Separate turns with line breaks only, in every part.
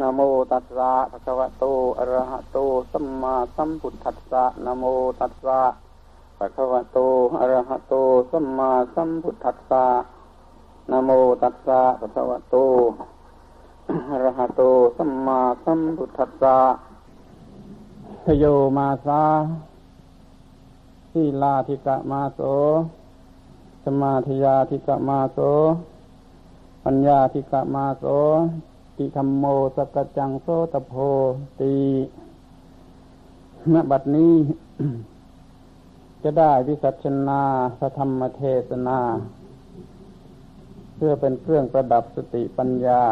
นะโมตัสสะภะคะวะโตอะระหะโตสัมมาสัมพุทธัสสะนะโมตัสสะภะคะวะโตอะระหะโตสัมมาสัมพุทธัสสะนะโมตัสสะภะคะวะโตอะระหะโตสัมมาสัมพุทธัสสะโยมาสาสีลาธิกะมาโสสมาธิยาธิกะมาโส ปัญญาธิกะมาโส ติธรรมโมสกจังโสตโพตีณบัดนี้ จะได้วิสัชนาพระธรรมเทศนา เพื่อเป็นเครื่องประดับสติปัญญา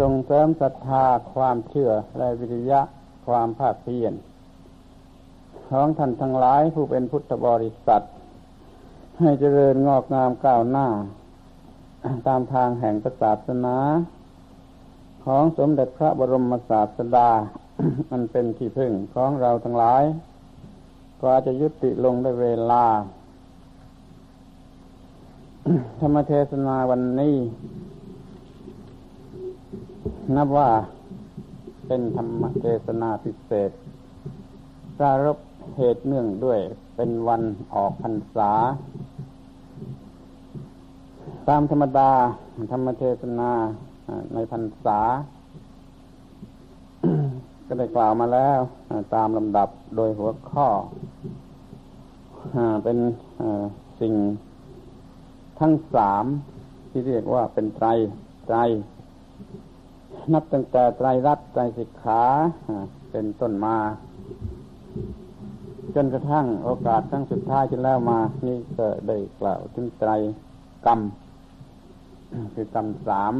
ส่งเสริมศรัทธาความเชื่อและวิริยะความภาคเพียรของท่านทั้งหลายผู้เป็นพุทธบริษัท ให้เจริญงอกงามก้าวหน้า ตามทางแห่งศาสนา ของสมเด็จพระบรมศาสดา มันเป็นที่พึ่งของเราทั้งหลายก็อาจจะยุติลงด้วยเวลา ธรรมเทศนาวันนี้ นับว่าเป็นธรรมเทศนาพิเศษปรารบเหตุเนื่องด้วยเป็นวันออกพรรษา ตามธรรมดา ธรรมเทศนาในพรรษา ก็ได้กล่าวมาแล้วตามลำดับโดยหัวข้อเป็นสิ่งทั้งสามที่เรียกว่าเป็นไตรไตร นับตั้งแต่ไตรรัตไตรสิกขาเป็นต้นมา จนกระทั่งโอกาสครั้งสุดท้ายที่แล้วมา นี่ก็ได้กล่าวถึงไตรกรรม คือกรรมสาม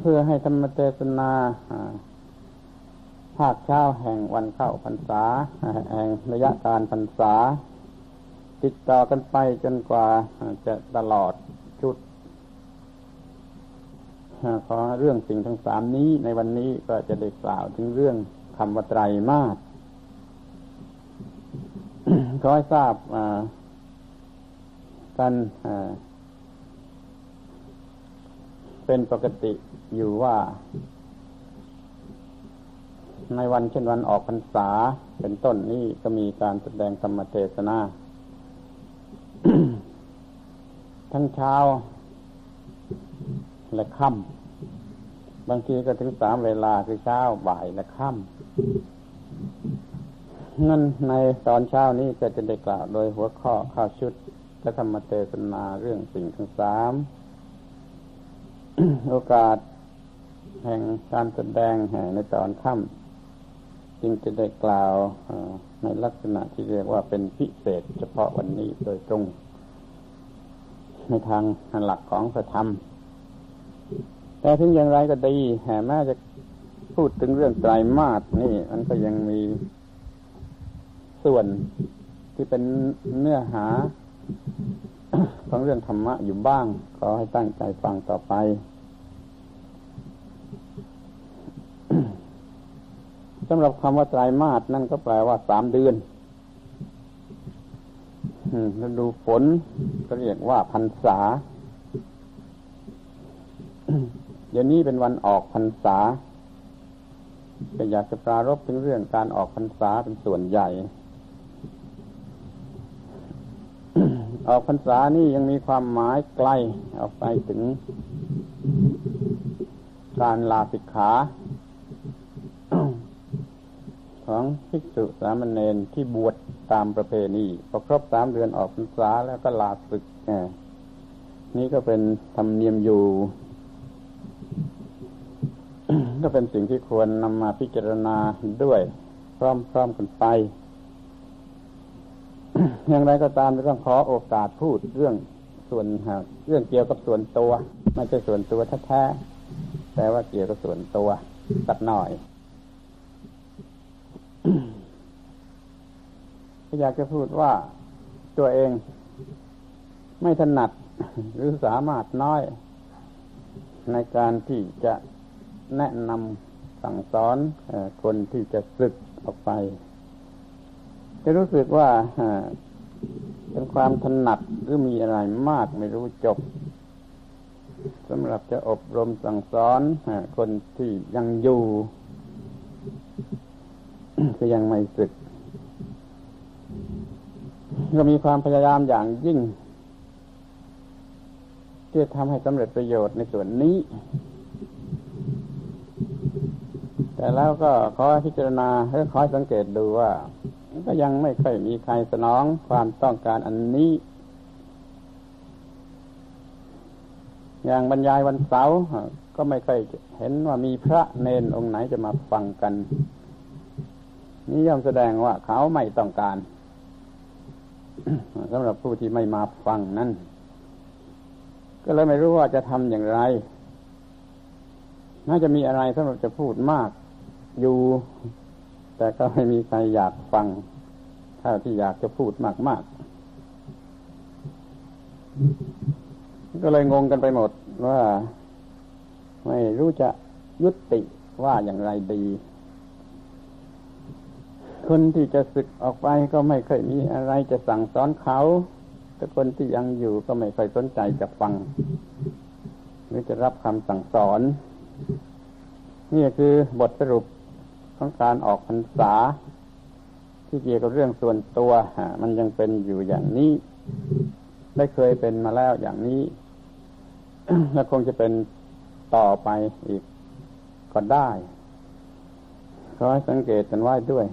เพื่อให้ธรรมเทศนาภาคเช้าแห่งวันเข้าพรรษา แห่งระยะการพรรษา ติดต่อกันไปจนกว่าจะตลอดชุดขอเรื่องสิ่งทั้งสามนี้ในวันนี้ก็จะได้กล่าวถึงเรื่องคำว่าไตรมาสขอให้ทราบกัน เป็นปกติอยู่ว่า ในวันเช่นวันออกพรรษาเป็นต้นนี้ก็มีการแสดงธรรมเทศนาทั้งเช้า และค่ำบางทีก็ถึงสามเวลาคือเช้าบ่ายและค่ำนั่นในตอนเช้านี้ก็จะได้กล่าวโดยหัวข้อข้าชุดและธรรมเทศนาเรื่องสิ่งทั้งสาม โอกาส แห่งการแสดงแห่งในตอนค่ำจึงจะได้กล่าวในลักษณะที่เรียกว่าเป็นพิเศษ เฉพาะวันนี้โดยตรง ในทางหลักของพระธรรม แต่ถึงอย่างไรก็ดีแห่แม้จะพูดถึงเรื่องไตรมาสนี่ มันก็ยังมีส่วนที่เป็นเนื้อหาของเรื่องธรรมะอยู่บ้าง ขอให้ตั้งใจฟังต่อไป สำหรับคำว่าไตรมาสนั่นก็แปลว่าสามเดือนฤดูฝนก็เรียกว่าพรรษา เดี๋ยวนี้เป็นวันออกพรรษาก็อยากจะปรารบถึงเรื่องการออกพรรษาเป็นส่วนใหญ่ ออกพรรษานี่ยังมีความหมายไกลออกไปถึงการลาสิกขา ของภิกษุสามเณรที่บวชตามประเพณีพอครบสามเดือนออกพรรษาแล้วก็ลาศึกนี่ก็เป็นธรรมเนียมอยู่ ก็เป็นสิ่งที่ควรนำมาพิจารณาด้วยพร้อมๆกันไป อย่างไรก็ตามต้องขอโอกาสพูดเรื่องส่วนเรื่องเกี่ยวกับส่วนตัว ไม่ใช่ส่วนตัวแท้ๆแต่ว่าเกี่ยวกับส่วนตัวสักหน่อย อยากจะพูดว่าตัวเอง ไม่ถนัด หรือสามารถน้อย ในการที่จะแนะนำสั่งสอนคนที่จะศึกออกไป จะรู้สึกว่าเป็นความถนัดหรือมีอะไรมากไม่รู้จบสำหรับจะอบรมสั่งสอนคนที่ยังอยู่ ก็ยังไม่สึก ก็มีความพยายามอย่างยิ่งที่จะทำให้สำเร็จประโยชน์ในส่วนนี้ แต่แล้วก็ขอพิจารณาหรือขอสังเกตดูว่า ก็ยังไม่ค่อยมีใครสนองความต้องการอันนี้อย่างบรรยายวันเสาร์ก็ไม่ค่อยเห็นว่ามีพระเนนองค์ไหนจะมาฟังกัน นี่ย่อมแสดงว่าเขาไม่ต้องการสำหรับผู้ที่ไม่มาฟังนั้น ก็เลยไม่รู้ว่าจะทำอย่างไร น่าจะมีอะไรสำหรับจะพูดมากอยู่ แต่ก็ไม่มีใครอยากฟังถ้าที่อยากจะพูดมากๆ ก็เลยงงกันไปหมดว่า ไม่รู้จะยุติว่าอย่างไรดี คนที่จะศึกออกไปก็ไม่เคยมีอะไรจะสั่งสอนเขา แต่คนที่ยังอยู่ก็ไม่เคยสนใจจะฟัง หรือจะรับคำสั่งสอน นี่คือบทสรุปของการออกพรรษา ที่เกี่ยวกับเรื่องส่วนตัวมันยังเป็นอยู่อย่างนี้ ได้เคยเป็นมาแล้วอย่างนี้ และคงจะเป็นต่อไปอีกก็ได้ขอให้สังเกตกันไว้ด้วย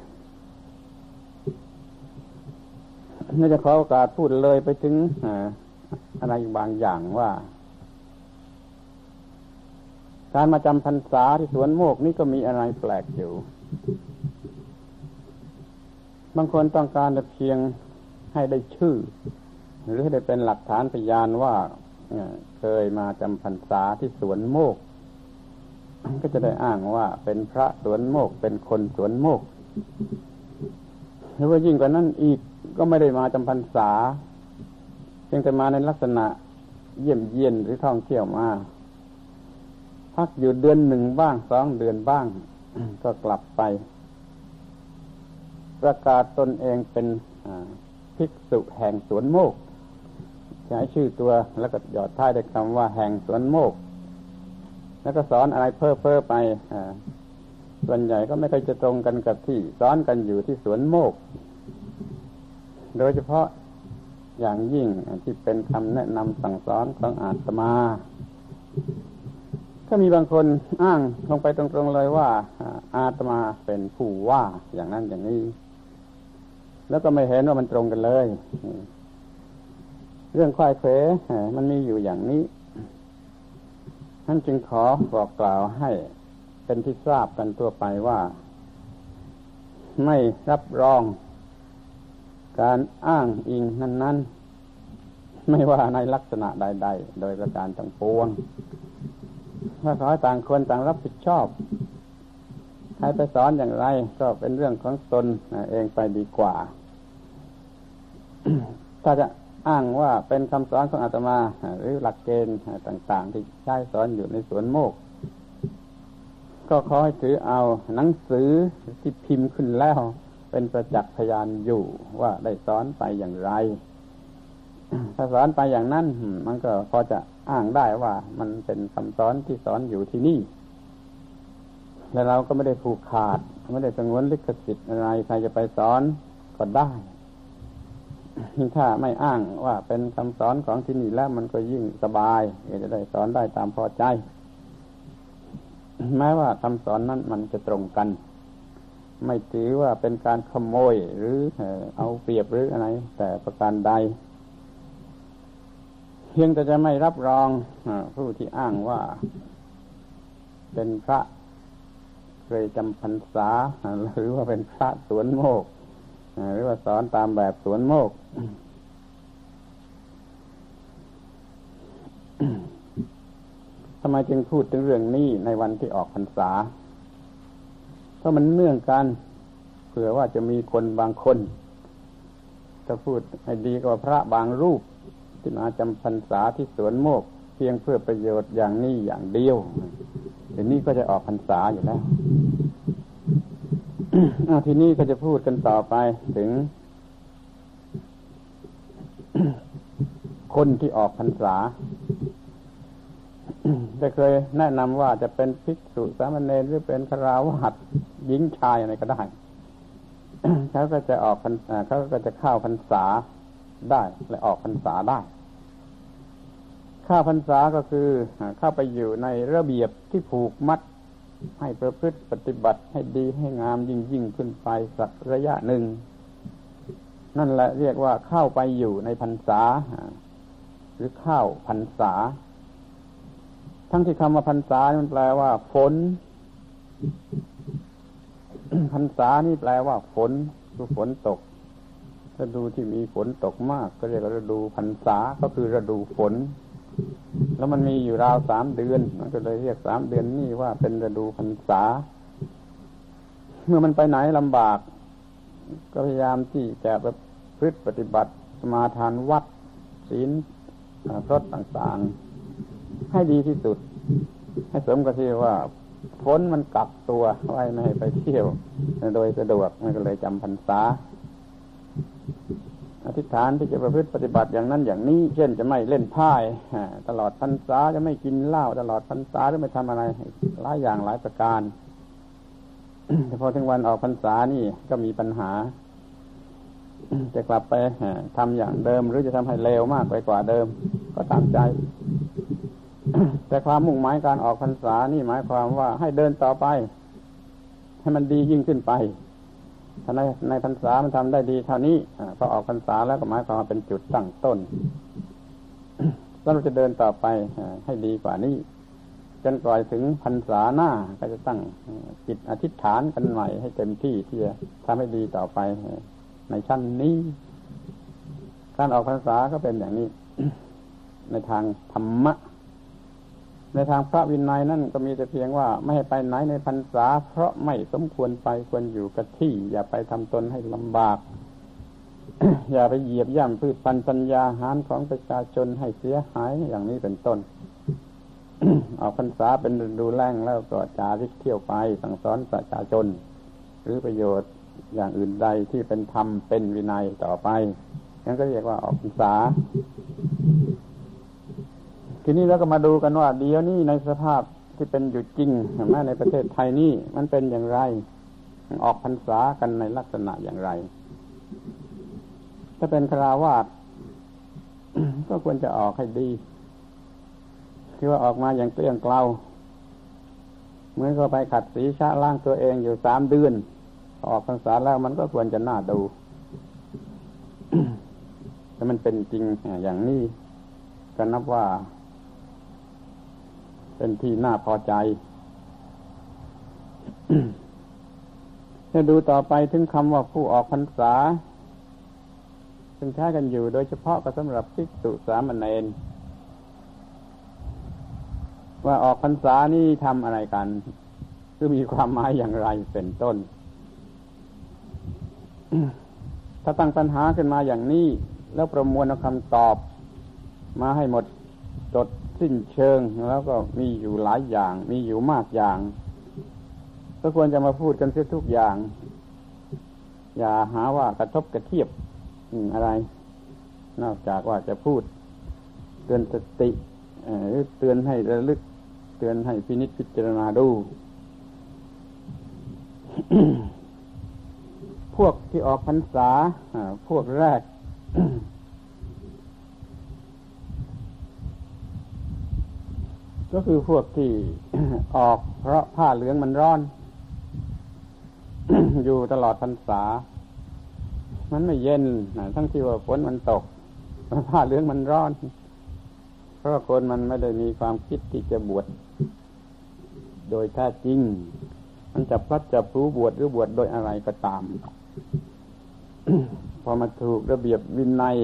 น่าจะขอโอกาสพูดเลยไปถึงอะไรบางอย่างว่า การมาจำพรรษาที่สวนโมกนี่ก็มีอะไรแปลกอยู่ บางคนต้องการแต่เพียงให้ได้ชื่อ หรือให้ได้เป็นหลักฐานพยานว่าเคยมาจำพรรษาที่สวนโมก ก็จะได้อ้างว่าเป็นพระสวนโมกเป็นคนสวนโมกหรือว่ายิ่งกว่านั้นอีก ก็ไม่ได้มาจำพรรษาเพียงแต่มาในลักษณะเยี่ยมเยียนหรือท่องเที่ยวมาพักอยู่เดือนหนึ่งบ้างสองเดือนบ้าง ก็กลับไป ประกาศตนเองเป็นภิกษุแห่งสวนโมกใช้ชื่อตัวแล้วก็หยอดท้ายด้วยคำว่าแห่งสวนโมก แล้วก็สอนอะไรเพ้อเพ้อไปส่วนใหญ่ก็ไม่เคยจะตรงกันกับที่สอนกันอยู่ที่สวนโมก โดยเฉพาะอย่างยิ่งที่เป็นคำแนะนำสั่งสอนของอาตมา ก็มีบางคนอ้างลงไปตรงๆเลยว่า อาตมาเป็นผู้ว่าอย่างนั้นอย่างนี้ แล้วก็ไม่เห็นว่ามันตรงกันเลย เรื่องควายเขวมันมีอยู่อย่างนี้ท่านจึงขอบอกกล่าวให้เป็นที่ทราบกันทั่วไปว่า ไม่รับรอง การอ้างอิงนั้น ๆ ไม่ว่าในลักษณะใด ๆ โดยประการต่างปวงถ้าขอต่างคนต่างรับผิดชอบใครไปสอนอย่างไร ก็เป็นเรื่องของตนเองไปดีกว่า ถ้าจะอ้างว่าเป็นคำสอนของอาตมา หรือหลักเกณฑ์ต่าง ๆ ที่ใช้สอนอยู่ในสวนโมก ก็ขอให้ถือเอาหนังสือที่พิมพ์ขึ้นแล้ว เป็นประจักษ์พยานอยู่ว่าได้สอนไปอย่างไร ถ้าสอนไปอย่างนั้น มันก็พอจะอ้างได้ว่ามันเป็นคำสอนที่สอนอยู่ที่นี่ และเราก็ไม่ได้ผูกขาด ไม่ได้สงวนลิขสิทธิ์อะไรใครจะไปสอนก็ได้ถ้าไม่อ้างว่าเป็นคำสอนของที่นี่แล้วมันก็ยิ่งสบายจะได้สอนได้ตามพอใจ แม้ว่าคำสอนนั้นมันจะตรงกัน ไม่ถือว่าเป็นการขโมยหรือเอาเปรียบหรืออะไร แต่ประการใด เพียงแต่จะไม่รับรองผู้ที่อ้างว่า เป็นพระเคยจำพรรษาหรือว่าเป็นพระสวนโมกหรือว่าสอนตามแบบสวนโมกทำไมจึงพูดถึงเรื่องนี้ในวันที่ออกพรรษา ราะมันเนื่องกันเผื่อว่าจะมีคนบางคนถ้าพูดให้ดีกว่าพระบางรูปที่มาจำพรรษาที่สวนโมก เพียงเพื่อประโยชน์อย่างนี้อย่างเดียวเดี๋ยวนี้ก็จะออกพรรษาอยู่แล้วทีนี้ก็จะพูดกันต่อไปถึง คนที่ออกพรรษา ได้เคยแนะนำว่าจะเป็นภิกษุสามเณรหรือเป็นคราวหัดหญิงชายอะไรก็ได้เขาก็จะออกพันเขาก็จะเข้าพรรษาได้และออกพรรษาได้ข้าพรรษาก็คือเข้าไปอยู่ในระเบียบที่ผูกมัด ให้ประพฤติปฏิบัติให้ดีให้งามยิ่งยิ่งขึ้นไปสักระยะหนึ่ง นั่นแหละเรียกว่าเข้าไปอยู่ในพรรษา หรือเข้าพรรษา ทั้งที่คำว่าพรรษามันแปลว่า ฝนพรรษานี่แปลว่า ฝนคือฝนตกฤดูที่มีฝนตกมาก ก็เรียกว่าฤดูพรรษาก็คือฤดูฝน แล้วมันมีอยู่ราวสามเดือนมันก็เลยเรียกสามเดือนนี่ว่าเป็นฤดูพรรษา เมื่อมันไปไหนลำบาก ก็พยายามที่จะประพฤติปฏิบัติสมาทานวัดศีลพรตต่างๆ ให้ดีที่สุด ให้สมกับที่ว่าฝนมันกักตัวไว้ไม่ให้ไปเที่ยว โดยสะดวกมันก็เลยจำพรรษาอธิษฐานที่จะประพฤติปฏิบัติอย่างนั้นอย่างนี้ เช่นจะไม่เล่นพ่ายตลอดพรรษาจะไม่กินเหล้าตลอดพรรษาหรือไม่ทำอะไรหลายอย่างหลายประการแต่พอถึงวันออกพรรษานี่ก็มีปัญหา จะกลับไปทำอย่างเดิม หรือจะทำให้เลวมากไปกว่าเดิม ก็ตามใจ แต่ความมุ่งหมายการออกพรรษานี่หมายความว่าให้เดินต่อไป ให้มันดียิ่งขึ้นไปถ้าในในพรรษามันทำได้ดีเท่านี้อพอออกพรรษาแล้วก็หมายความว่าเป็นจุดตั้งต้นเราจะเดินต่อไปให้ดีกว่านี้จนกล่อยถึงพรรษาหน้าก็จะตั้งจิตอธิษฐานกันใหม่ให้เต็มที่ที่จะทำให้ดีต่อไป ในชั้นนี้ การออกพรรษาก็เป็นอย่างนี้ ในทางธรรมะ ในทางพระวินัยนั่นก็มีแต่เพียงว่าไม่ให้ไปไหนในพรรษา เพราะไม่สมควรไปควรอยู่กับที่ อย่าไปทำตนให้ลำบาก อย่าไปเหยียบย่ำพืชพันธุ์ปัญญาหารของประชาชนให้เสียหายอย่างนี้เป็นต้นออกพรรษาเป็นดูแรงแล้วก็จาริกเที่ยวไปสั่งสอนประชาชน หรือประโยชน์อย่างอื่นใดที่เป็นธรรมเป็นวินัยต่อไปนั่นก็เรียกว่าออกพรรษา ทีนี้เราก็มาดูกันว่าเดี๋ยวนี้ในสภาพที่เป็นอยู่จริงแม้ในประเทศไทยนี่มันเป็นอย่างไร ออกพรรษากันในลักษณะอย่างไร ถ้าเป็นคราวาสก็ควรจะออกให้ดีคือว่าออกมาอย่างเกลี้ยงเกลาเหมือนก็ไปขัดสีชาล่างตัวเองอยู่สามเดือนออกพรรษาแล้วมันก็ควรจะน่าดูแต่มันเป็นจริงอย่างนี้ก็นับว่า เป็นที่น่าพอใจจะดูต่อไปถึงคำว่าผู้ออกพรรษา ซึ่งใช้กันอยู่โดยเฉพาะก็สำหรับภิกษุสามเณรว่าออกพรรษานี่ทำอะไรกัน คือมีความหมายอย่างไรเป็นต้น ถ้าตั้งปัญหาขึ้นมาอย่างนี้ แล้วประมวลคำตอบ มาให้หมดจด สิ้นเชิงแล้วก็มีอยู่หลายอย่าง มีอยู่มากอย่างก็ควรจะมาพูดกันเสียทุกอย่าง อย่าหาว่ากระทบกระเทียบอะไร นอกจากว่าจะพูด เตือนสติหรือเตือนให้ระลึก เตือนให้พินิจพิจารณาดูพวกที่ออกพรรษาพวกแรก ก็คือพวกที่ออกเพราะผ้าเหลืองมันร้อน อยู่ตลอดพรรษา มันไม่เย็นทั้งที่ว่าฝนมันตกผ้าเหลืองมันร้อน เพราะคนมันไม่ได้มีความคิดที่จะบวชโดยแท้จริง มันจะพลัดจะรู้บวชหรือบวชโดยอะไรก็ตาม พอมาถูกระเบียบวินัย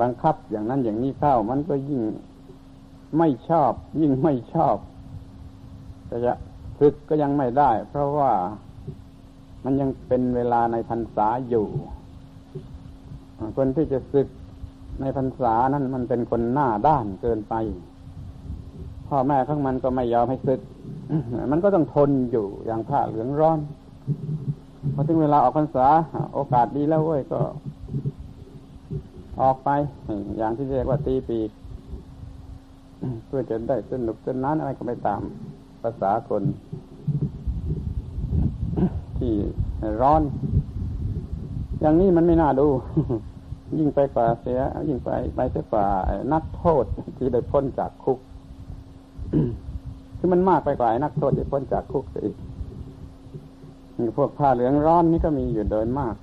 บังคับอย่างนั้นอย่างนี้เข้ามันก็ยิ่ง ไม่ชอบยิ่งไม่ชอบก็จะฝึกก็ยังไม่ได้ เพราะว่ามันยังเป็นเวลาในพรรษาอยู่ คนที่จะศึกในพรรษานั้นมันเป็นคนหน้าด้านเกินไป พ่อแม่ข้างมันก็ไม่ยอมให้ศึก มันก็ต้องทนอยู่อย่างผ้าเหลืองร้อนพอถึงเวลาออกพรรษา โอกาสดีแล้วเว้ยก็ ออกไป อย่างที่เรียกว่าตีปีก เพื่อจะได้สนุกสนานอะไรก็ไม่ตามภาษาคน ที่ร้อน อย่างนี้มันไม่น่าดู ยิ่งไปกว่าเสีย ยิ่งไปไปเสียกว่านักโทษที่ได้พ้นจากคุกคือมันมากไปกว่านักโทษที่พ้นจากคุกอีกพวกผ้าเหลืองร้อนนี่ก็มีอยู่โดยมาก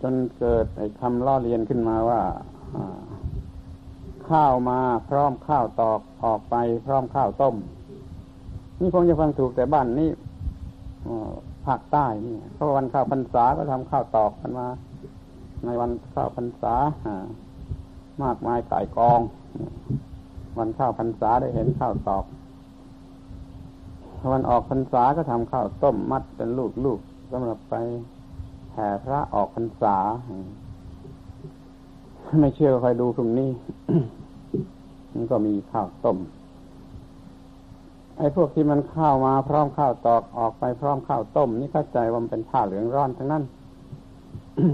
จนเกิดไอ้คำล้อเลียนขึ้นมาว่า ข้าวมาพร้อมข้าวตอกออกไปพร้อมข้าวต้ม นี่คงจะฟังถูกแต่บ้านนี่ภาคใต้นี่เพราะวันข้าวพรรษาก็ทำข้าวตอกกันมา ในวันข้าวพรรษามากมายก่ายกอง วันข้าวพรรษาได้เห็นข้าวตอก วันออกพรรษาก็ทำข้าวต้มมัดเป็นลูกๆสำหรับไปแห่พระออกพรรษา ไม่เชื่อคอยดูตรงนี้มันก็มีข้าวต้ม ไอ้พวกที่มันข้าวมาพร้อมข้าวตอกออกไปพร้อมข้าวต้ม นี่เข้าใจว่ามันเป็นผ้าเหลืองร้อนทั้งนั้น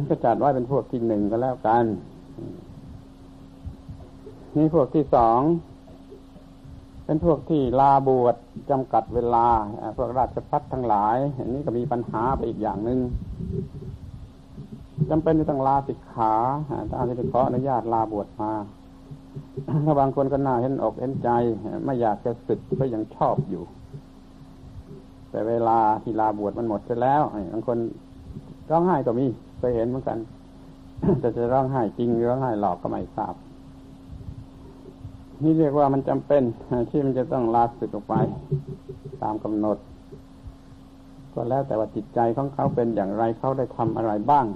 ก็จัดไว้เป็นพวกที่หนึ่งก็แล้วกันนี่พวกที่สองเป็นพวกที่ลาบวชจำกัดเวลาพวกราชพัฒทั้งหลาย อันนี้ก็มีปัญหาไปอีกอย่างหนึ่ง จำเป็นจะต้องลาสิกขาตามที่ขออนุญาตลาบวชมาถ้าบางคนก็น่าเห็นอกเห็นใจ ไม่อยากจะสึกก็ยังชอบอยู่ แต่เวลาที่ลาบวชมันหมดไปแล้วบางคนร้องไห้ก็มีเคยเห็นเหมือนกัน แต่จะร้องไห้จริงร้องไห้หลอกก็ไม่ทราบ นี่เรียกว่ามันจำเป็นที่มันจะต้องลาสึกออกไป ตามกำหนด ก็แล้วแต่ว่าจิตใจของเขาเป็นอย่างไรเขาได้ทำอะไรบ้าง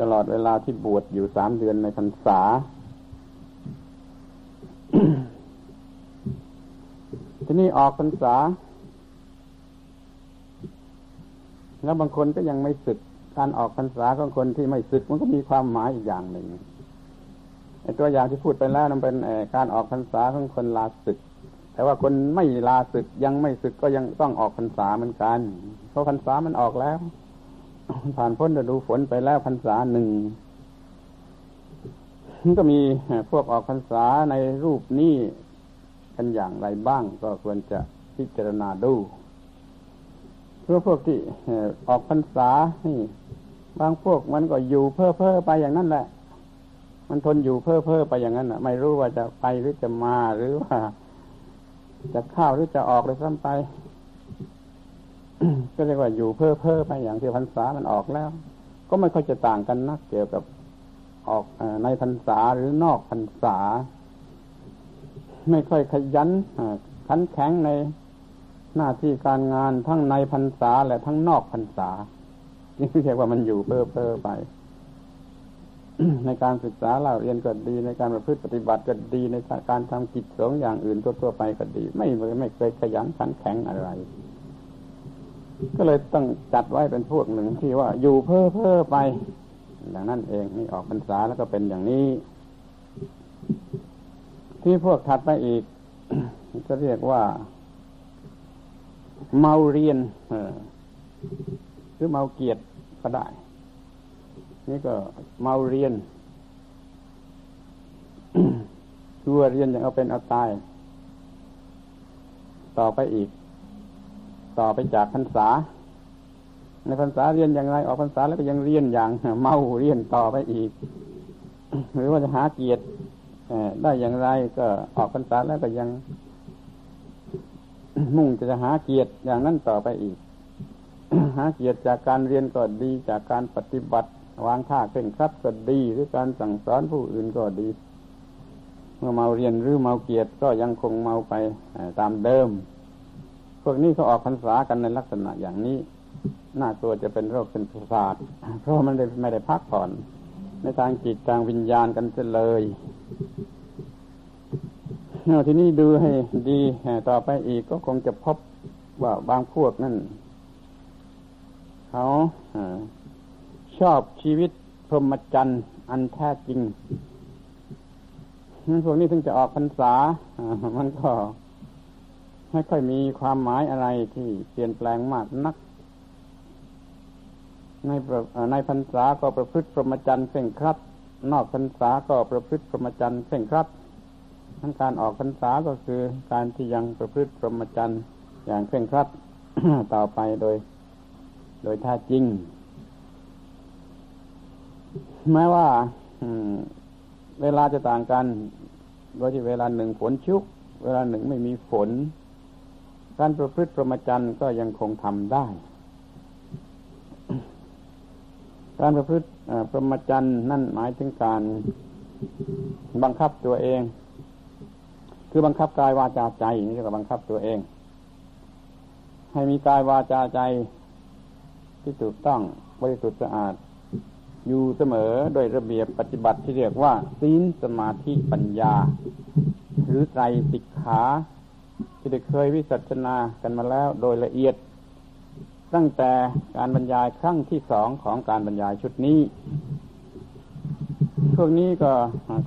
ตลอดเวลาที่บวชอยู่สามเดือนในพรรษา ที่นี่ออกพรรษา แล้วบางคนก็ยังไม่สึก การออกพรรษาของคนที่ไม่สึกมันก็มีความหมายอีกอย่างหนึ่งตัวอย่างที่พูดไปแล้วนันเป็นการออกพรรษาของคนลาศึก แต่ว่าคนไม่ลาศึกยังไม่ศึกก็ยังต้องออกพรรษาเหมือนกัน เพราะพรรษามันออกแล้ว ผ่านพ้นฤดูฝนไปแล้วพรรษาหนึ่งก็มีพวกออกพรรษาในรูปนี้กันอย่างไรบ้างก็ควรจะพิจารณาดูเพื่อพวกที่ออกพรรษาบางพวกมันก็อยู่เพ้อเพ้อไปอย่างนั้นแหละ มันทนอยู่เพ้อเพ้อไปอย่างนั้นอะ ไม่รู้ว่าจะไปหรือจะมาหรือว่า จะเข้าหรือจะออกเลยซ้ำไป ก็เรียกว่าอยู่เพ้อเพ้อไปอย่างที่พรรษามันออกแล้ว ก็ไม่ค่อยจะต่างกันนักเกี่ยวกับออกในพรรษาหรือนอกพรรษา ไม่ค่อยขยันขันแข็งในหน้าที่การงานทั้งในพรรษาและทั้งนอกพรรษานี่เรียกว่ามันอยู่เพ้อเพ้อไป ในการศึกษาเราเรียนก็ดี ในการประพฤติปฏิบัติก็ดีในการทำกิจสงอย่างอื่นทั่วไปก็ดี ไม่ไม่เคยขยันขันแข็งอะไร ก็เลยต้องจัดไว้เป็นพวกหนึ่งที่ว่าอยู่เพ้อเพ้อไป อย่างนั้นเองนี่ออกพรรษาแล้วก็เป็นอย่างนี้ ที่พวกถัดไปอีก จะเรียกว่า เมาเรียนหรือเมาเกียรติก็ได้ นี่ก็เมาเรียนตัวเรียนอย่างเอาเป็นเอาตาย ต่อไปอีก ต่อไปจากพรรษา ในพรรษาเรียนอย่างไรออกพรรษาแล้วก็ยังเรียนอย่างเมาเรียนต่อไปอีก หรือว่าจะหาเกียรติได้อย่างไรก็ออกพรรษาแล้วก็ยัง มุ่งจะหาเกียรติอย่างนั้นต่อไปอีก หาเกียรติจากการเรียนก็ดีจากการปฏิบัติ วางท่าเคร่งครัดก็ดีหรือการสั่งสอนผู้อื่นก็ดี เมื่อเมาเรียนหรือเมาเกียรติก็ยังคงเมาไปตามเดิม พวกนี้เขาออกพรรษากันในลักษณะอย่างนี้ น่ากลัวจะเป็นโรคเป็นประสาทเพราะมันไม่ได้พักผ่อน ในทางจิตทางวิญญาณกันเสียเลยทีนี้ดูให้ดีต่อไปอีกก็คงจะพบว่าบางพวกนั่นเขาชอบชีวิตพรหมจรรย์อันแท้จริงพวกนี้ถึงจะออกพรรษา มันก็ ไม่ค่อยมีความหมายอะไรที่เปลี่ยนแปลงมากนัก ในในพรรษาก็ประพฤติพรหมจรรย์เข่งครัด นอกพรรษาก็ประพฤติพรหมจรรย์เคร่งครัดทั้งการออกพรรษาก็คือการที่ยังประพฤติพรหมจรรย์อย่างเคร่งครัดต่อไปโดย โดยท่าจริง แม้ว่าเวลาจะต่างกันโดยที่เวลาหนึ่งฝนชุก เวลาหนึ่งไม่มีฝน การประพฤติพรหมจรรย์ก็ยังคงทำได้ การประพฤติพรหมจรรย์นั่นหมายถึงการบังคับตัวเอง คือบังคับกายวาจาใจนี่เรียกว่าบังคับตัวเอง ให้มีกายวาจาใจที่ถูกต้องบริสุทธิ์สะอาด อยู่เสมอโดยระเบียบปฏิบัติที่เรียกว่าศีลสมาธิปัญญา หรือไตรสิกขา ที่ได้เคยวิสัชนากันมาแล้วโดยละเอียด ตั้งแต่การบรรยายครั้งที่สองของการบรรยายชุดนี้พวกนี้ก็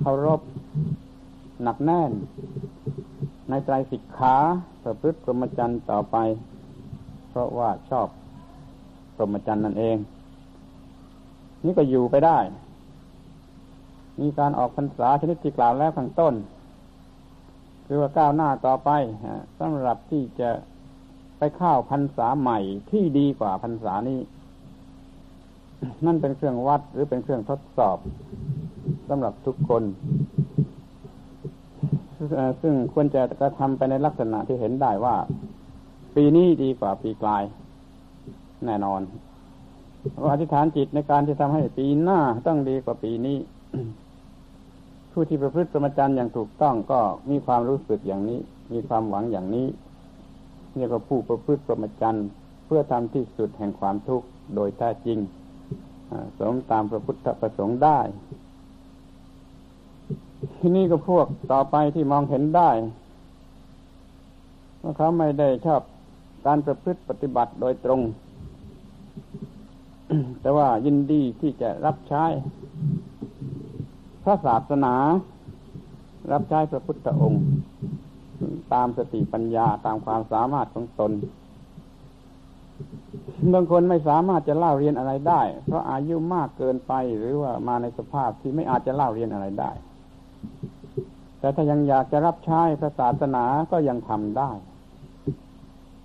เคารพหนักแน่น ในไตรสิกขาประพฤติพรหมจรรย์ต่อไป เพราะว่าชอบพรหมจรรย์นั่นเอง นี่ก็อยู่ไปได้ มีการออกพรรษาชนิดที่กล่าวแล้วข้างต้น คือว่าก้าวหน้าต่อไปสำหรับที่จะไปเข้าพรรษาใหม่ที่ดีกว่าพรรษานี้ นั่นเป็นเครื่องวัดหรือเป็นเครื่องทดสอบสำหรับทุกคน ซึ่งควรจะกระทำไปในลักษณะที่เห็นได้ว่า ปีนี้ดีกว่าปีกลาย แน่นอนอธิษฐานจิตในการที่ทำให้ปีหน้าต้องดีกว่าปีนี้ ผู้ที่ประพฤติสมจรรย์อย่างถูกต้องก็มีความรู้สึกอย่างนี้ มีความหวังอย่างนี้เรียกว่าผู้ประพฤติสมจรรย์เพื่อทำที่สุดแห่งความทุกข์โดยแท้จริงสมตามพระพุทธประสงค์ได้ ที่นี่ก็พวกต่อไปที่มองเห็นได้ว่าเขาไม่ได้ชอบการประพฤติปฏิบัติโดยตรง แต่ว่ายินดีที่จะรับใช้ พระศาสนา รับใช้พระพุทธองค์ ตามสติปัญญาตามความสามารถของตนบางคนไม่สามารถจะเล่าเรียนอะไรได้ เพราะอายุมากเกินไปหรือว่ามาในสภาพที่ไม่อาจจะเล่าเรียนอะไรได้ แต่ถ้ายังอยากจะรับใช้พระศาสนาก็ยังทำได้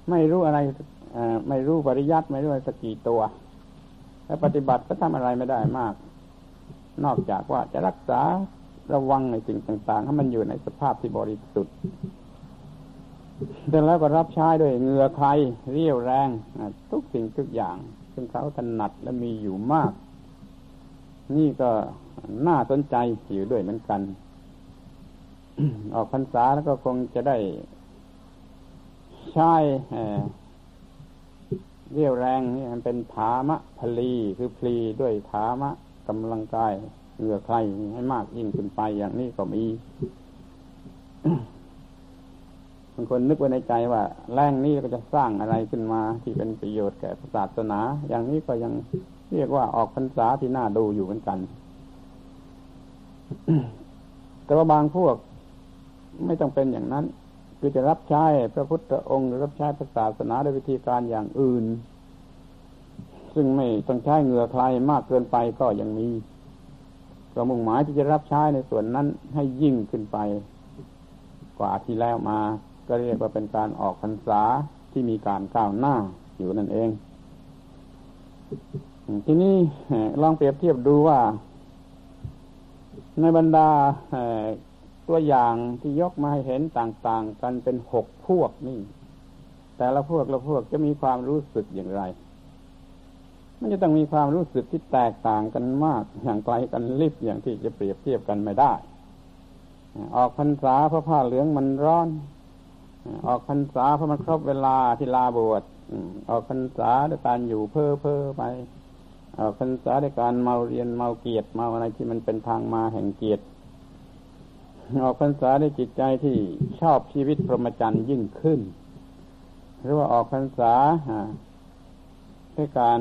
ไม่รู้อะไรไม่รู้ปริยัติไม่รู้สกี่ตัว และปฏิบัติก็ทำอะไรไม่ได้มาก นอกจากว่าจะรักษาระวังในสิ่งต่างๆให้มันอยู่ในสภาพที่บริสุทธิ์แต่แล้วก็รับใช้ด้วยเหงื่อใครเรียวแรงทุกสิ่งทุกอย่าง ซึ่งเขาถนัดและมีอยู่มาก นี่ก็น่าสนใจอยู่ด้วยเหมือนกัน ออกพรรษาแล้วก็คงจะได้ใช้เรียวแรงนี่มันเป็นถามะพลีคือพลีด้วยถามะ กำลังกายเหงื่อใครให้มากยิ่งขึ้นไปอย่างนี้ก็มีบางคนนึกไว้ในใจว่า แรงนี้ก็จะสร้างอะไรขึ้นมาที่เป็นประโยชน์แก่ศาสนา อย่างนี้ก็ยังเรียกว่าออกพรรษาที่น่าดูอยู่เหมือนกัน แต่ว่าบางพวกไม่ต้องเป็นอย่างนั้น คือจะรับใช้พระพุทธองค์หรือรับใช้ศาสนาด้วยวิธีการอย่างอื่น ซึ่งไม่ต้องใช้เหงื่อใครมากเกินไปก็ยังมีก็มุ่งหมายที่จะรับใช้ในส่วนนั้นให้ยิ่งขึ้นไป กว่าที่แล้วมา ก็เรียกว่าเป็นการออกพรรษาที่มีการก้าวหน้าอยู่นั่นเอง ทีนี้ลองเปรียบเทียบดูว่า ในบรรดาตัวอย่างที่ยกมาให้เห็นต่าง ๆ กันเป็นหกพวกนี่ แต่ละพวกละพวกจะมีความรู้สึกอย่างไร มันจะต้องมีความรู้สึกที่แตกต่างกันมาก อย่างไกลกันลิบอย่างที่จะเปรียบเทียบกันไม่ได้ ออกพรรษาพระผ้าเหลืองมันร้อน ออกพรรษาเพราะมันครบเวลาที่ลาบวชออกพรรษาด้วยการอยู่เพ้อเพ้อไป ออกพรรษาด้วยการเมาเรียนเมาเกียรติเมาอะไรที่มันเป็นทางมาแห่งเกียรติออกพรรษาด้วยจิตใจที่ชอบชีวิตพรหมจรรย์ยิ่งขึ้น หรือว่าออกพรรษาด้วยการ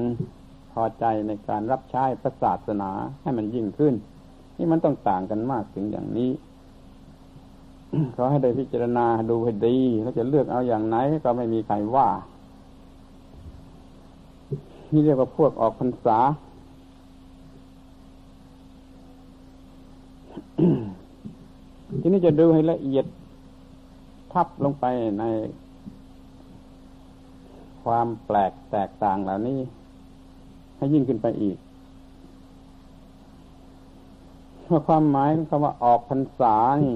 พอใจในการรับใช้พระศาสนาให้มันยิ่งขึ้น นี่มันต้องต่างกันมากถึงอย่างนี้ขอให้ได้พิจารณาดูให้ดีแล้วจะเลือกเอาอย่างไหนก็ไม่มีใครว่า นี่เรียกว่าพวกออกพรรษา ทีนี้จะดูให้ละเอียดทับลงไปในความแปลกแตกต่างเหล่านี้ ให้ยิ่งขึ้นไปอีกเพราะความหมายคำว่าออกพรรษานี่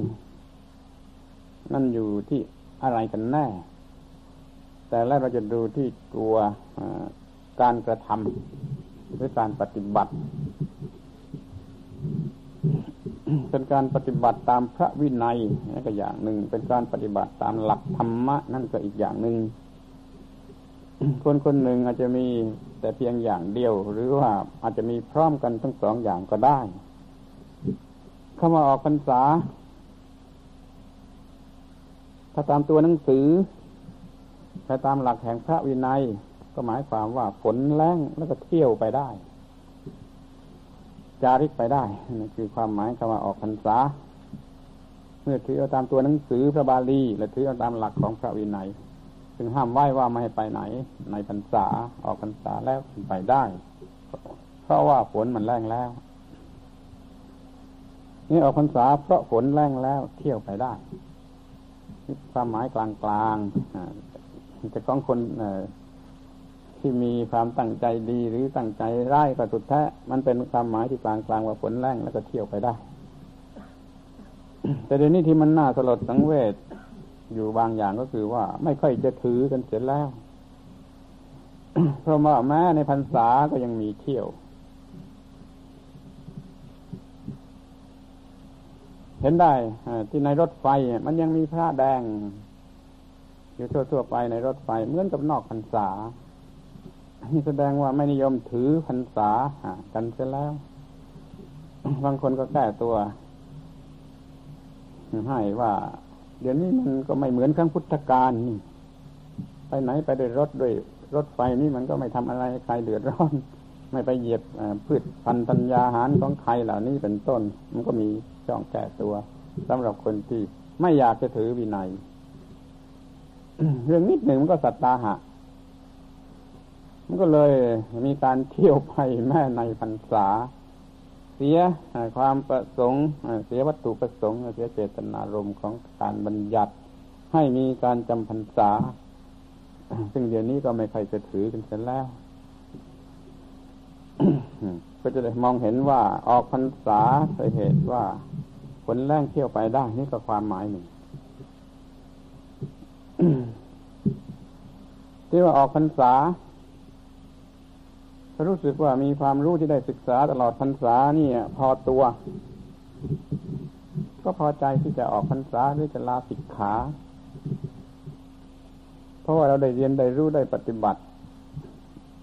นั่นอยู่ที่อะไรกันแน่ แต่แล้วเราจะดูที่ตัวการกระทำหรือการปฏิบัติ เป็นการปฏิบัติตามพระวินัยนั่นก็อย่างหนึ่ง เป็นการปฏิบัติตามหลักธรรมะนั่นก็อีกอย่างหนึ่ง คนคนหนึ่งอาจจะมีแต่เพียงอย่างเดียว หรือว่าอาจจะมีพร้อมกันทั้งสองอย่างก็ได้เข้ามาออกพรรษา ถ้าตามตัวหนังสือถ้าตามหลักแห่งพระวินัย ก็หมายความว่าฝนแรงแล้วก็เที่ยวไปได้ จาริกไปได้นั่นคือความหมายคำว่าออกพรรษา เมื่อถือเอาตามตัวหนังสือพระบาลี และถือเอาตามหลักของพระวินัยึงห้ามไว้ว่าไม่ให้ไปไหน ในพรรษาออกพรรษาแล้วไปได้ เพราะว่าฝนมันแรงแล้ว นี่ออกพรรษาเพราะฝนแรงแล้วเที่ยวไปได้ความหมายกลางๆจะของคนที่มีความตั้งใจดีหรือตั้งใจร้ายก็สุดแท้มันเป็นความหมายที่กลางๆว่าฝนแรงแล้วก็เที่ยวไปได้ แต่เดี๋ยวนี้ที่มันน่าสลดสังเวช อยู่บางอย่างก็คือว่าไม่ค่อยจะถือกันเสร็จแล้ว เพราะว่าแม้ในพรรษาก็ยังมีเที่ยว เห็นได้ที่ในรถไฟมันยังมีพระแดง อยู่ทั่วๆไปในรถไฟเหมือนกับนอกพรรษานี่แสดงว่าไม่นิยมถือพรรษากันเสียแล้ว บางคนก็แก้ตัวให้ว่า เดี๋ยวนี้มันก็ไม่เหมือนครั้งพุทธกาลนี่ ไปไหนไปด้วยรถด้วยรถไฟนี่มันก็ไม่ทำอะไรใครเดือดร้อน ไม่ไปเหยียบพืชพันธัญญาหารของใครเหล่านี้เป็นต้น มันก็มีช่องแก่ตัวสำหรับคนที่ไม่อยากจะถือวินัยเรื่องนิดหนึ่งมันก็สัตตาหะ มันก็เลยมีการเที่ยวไปแม่ในพรรษา สียความประสงค์ เสียวัตถุประสงค์ เสียเจตนารมณ์ของการบัญญัติให้มีการจำพรรษา ซึ่งเดี๋ยวนี้ก็ไม่ใครจะถือกันเสียแล้ว ก็จะได้มองเห็นว่าออกพรรษาสาเหตุว่าผลแรงเที่ยวไปได้ นี่ก็ความหมายหนึ่งที่ว่าออกพรรษา รู้สึกว่ามีความรู้ที่ได้ศึกษาตลอดพรรษานี่พอตัว ก็พอใจที่จะออกพรรษาหรือจะลาสิกขา เพราะว่าเราได้เรียนได้รู้ได้ปฏิบัติ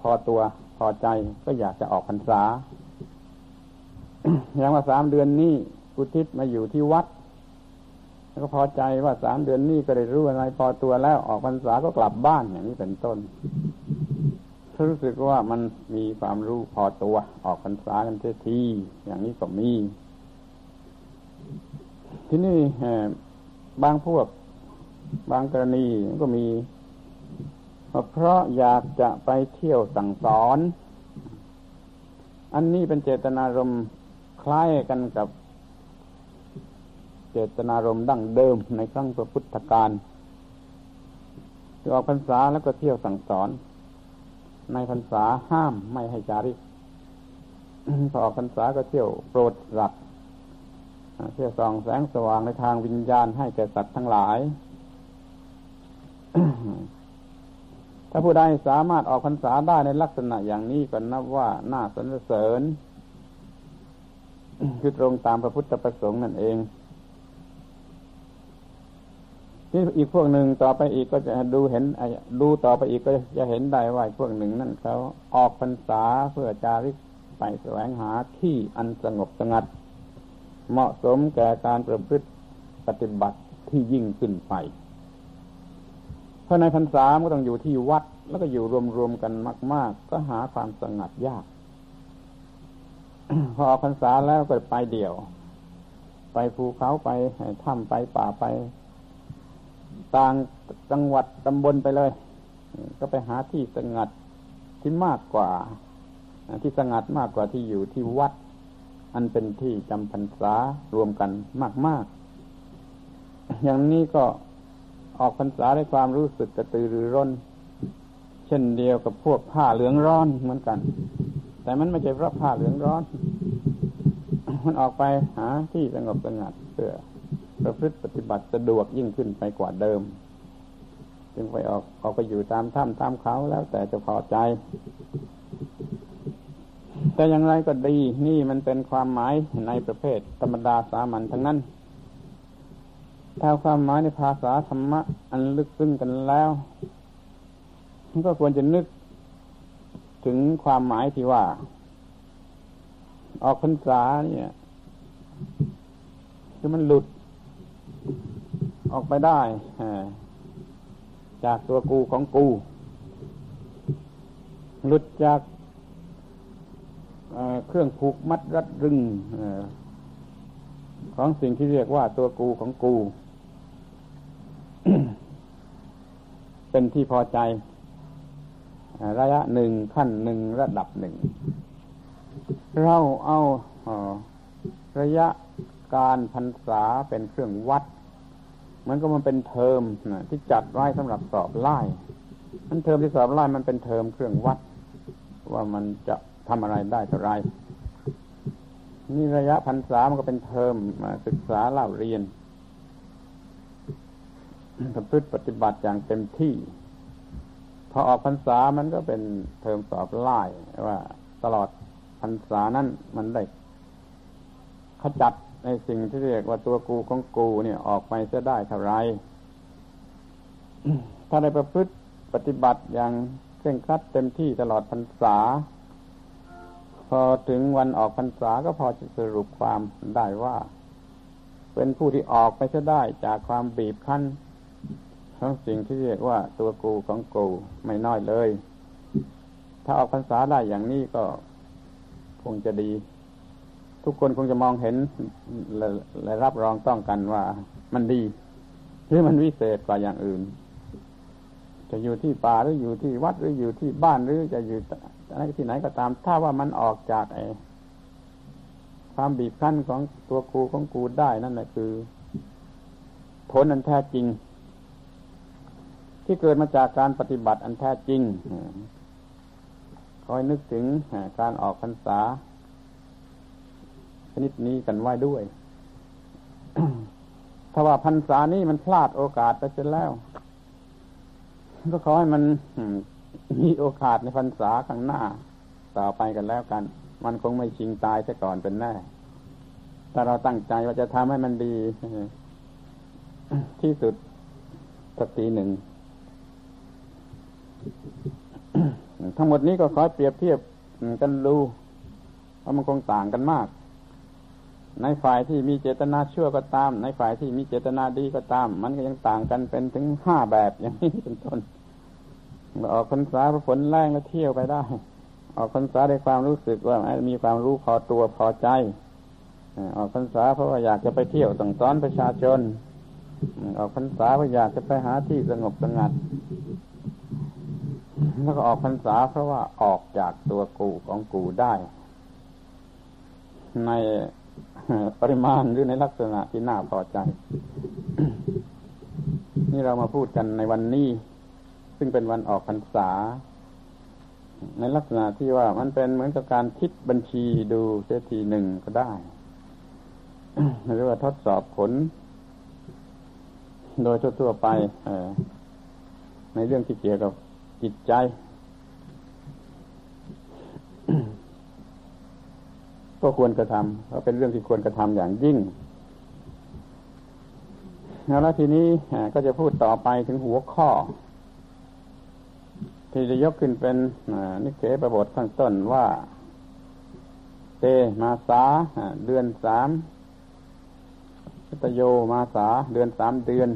พอตัวพอใจก็อยากจะออกพรรษาอย่างว่าสามเดือนนี้อุทิศมาอยู่ที่วัดแล้วก็พอใจว่าสามเดือนนี้ก็ได้รู้อะไรพอตัวแล้วออกพรรษาก็กลับบ้านอย่างนี้เป็นต้น รู้สึกว่ามันมีความรู้พอตัว ออกพรรษากันเทีทีอย่างนี้ก็มี ที่นี่บางพวก บางกรณีก็มี เพราะอยากจะไปเที่ยวสั่งสอน อันนี้เป็นเจตนารมณ์คล้ายกันกับเจตนารมณ์ดั้งเดิมในครั้งพระพุทธการออกพรรษาแล้วก็เที่ยวสั่งสอน ในพรรษาห้ามไม่ให้จาริกพอออกพรรษาก็เที่ยวโปรดสัตว์เที่ยวส่องแสงสว่างในทางวิญญาณให้แก่สัตว์ทั้งหลาย ถ้าผู้ใดสามารถออกพรรษาได้ในลักษณะอย่างนี้ก็นับว่าน่าสรรเสริญคือตรงตามพระพุทธประสงค์นั่นเอง ที่อีกพวกหนึ่งต่อไปอีกก็จะดูเห็นดูต่อไปอีกก็จะเห็นได้ว่าพวกหนึ่งนั่นเขาออกพรรษาเพื่อจาริกไปแสวงหาที่อันสงบสงัด เหมาะสมแก่การประพฤติปฏิบัติที่ยิ่งขึ้นไปเพราะในพรรษาก็ต้องอยู่ที่วัดแล้วก็อยู่รวมๆกันมาก ๆ ก็หาความสงัดยากพอออกพรรษาแล้วก็ไปเดี่ยว ไปภูเขาไปถ้ำไปป่าไป ต่างจังหวัดตำบลไปเลย ก็ไปหาที่สงัดที่มากกว่า ที่สงัดมากกว่าที่อยู่ที่วัด อันเป็นที่จำพรรษารวมกันมาก ๆ อย่างนี้ก็ออกพรรษาด้วยความรู้สึกกระตือรือร้น เช่นเดียวกับพวกผ้าเหลืองร้อนเหมือนกัน แต่มันไม่ใช่เพราะผ้าเหลืองร้อน มันออกไปหาที่สงบสงัดเพื่อ ประพฤติปฏิบัติสะดวกยิ่งขึ้นไปกว่าเดิม จึงไปออกออกไปอยู่ตามถ้ำตามเขาแล้วแต่จะพอใจ แต่อย่างไรก็ดี นี่มันเป็นความหมายในประเภทธรรมดาสามัญทั้งนั้นถ้าความหมายในภาษาธรรมะ อันลึกซึ้งกันแล้วมันก็ควรจะนึกถึงความหมายที่ว่า ออกพรรษาเนี่ยคือมันหลุด ออกไปได้จากตัวกูของกู หลุดจากเครื่องผูกมัดรัดรึงของสิ่งที่เรียกว่าตัวกูของกู เป็นที่พอใจ ระยะหนึ่งขั้นหนึ่งระดับหนึ่ง เราเอาระยะการพรรษาเป็นเครื่องวัด มันก็มันเป็นเทอมนะที่จัดไว้สำหรับสอบไล่มันเทอมที่สอบไล่มันเป็นเทอมเครื่องวัด ว่ามันจะทำอะไรได้เท่าไรนี่ระยะพรรษามันก็เป็นเทอมมาศึกษาเล่าเรียนประพฤติปฏิบัติอย่างเต็มที่ พอออกพรรษามันก็เป็นเทอมสอบไล่ว่า ตลอดพรรษานั้นมันได้ขจัด ในสิ่งที่เรียกว่าตัวกูของกูเนี่ยออกไปจะได้เท่าไร ถ้าได้ประพฤติปฏิบัติอย่างเคร่งครัดเต็มที่ตลอดพรรษา พอถึงวันออกพรรษาก็พอจะสรุปความได้ว่า เป็นผู้ที่ออกไปจะได้จากความบีบคั้นของสิ่งที่เรียกว่าตัวกูของกูไม่น้อยเลย ถ้าออกพรรษาได้อย่างนี้ก็คงจะดี ทุกคนคงจะมองเห็นและรับรองต้องกันว่ามันดี หรือมันวิเศษกว่าอย่างอื่น จะอยู่ที่ป่าหรืออยู่ที่วัดหรืออยู่ที่บ้านหรือจะอยู่ที่ไหนก็ตาม ถ้าว่ามันออกจากไอความบีบคั้นของตัวกูของกูได้นั่นแหละคือผลอันแท้จริง ที่เกิดมาจากการปฏิบัติอันแท้จริงคอยนึกถึงการออกพรรษา นิดนี้กันไว้ด้วยถ้าว่าพรรษานี้มันพลาดโอกาสไปเสียแล้ว ก็ขอให้มันมีโอกาสในพรรษาข้างหน้า ต่อไปกันแล้วกัน มันคงไม่ชิงตายซะก่อนเป็นแน่ถ้าเราตั้งใจว่าจะทำให้มันดีที่สุดสักทีหนึ่ง ทั้งหมดนี้ก็ขอเปรียบเทียบกันดูเพราะมันคงต่างกันมาก ในฝ่ายที่มีเจตนาชั่วก็ตาม ในฝ่ายที่มีเจตนาดีก็ตาม มันก็ยังต่างกันเป็นถึงห้าแบบอย่างนี้เป็นต้นออกพรรษาผลแรงแล้วเที่ยวไปได้ ออกพรรษาด้วยความรู้สึกว่ามีความรู้พอตัวพอใจออกพรรษาเพราะว่าอยากจะไปเที่ยวสั่งสอนประชาชน ออกพรรษาเพราะอยากจะไปหาที่สงบสงัด แล้วก็ออกพรรษาเพราะว่าออกจากตัวกูของกูได้ ใน ปริมาณหรือในลักษณะที่น่าพอใจ นี่เรามาพูดกันในวันนี้ ซึ่งเป็นวันออกพรรษา ในลักษณะที่ว่ามันเป็นเหมือนกับการคิดบัญชีดูเสียทีหนึ่งก็ได้ หรือว่าทดสอบผล โดยทั่วๆไปในเรื่องที่เกี่ยวกับจิตใจ ก็ควรกระทำเพราะเป็นเรื่องที่ควรกระทำอย่างยิ่งแล้วทีนี้ก็จะพูดต่อไปถึงหัวข้อ ที่จะยกขึ้นเป็นนิเกประบทข้างต้นว่า เตมาสาเดือนสามตโยมาสาเดือนสามเดือน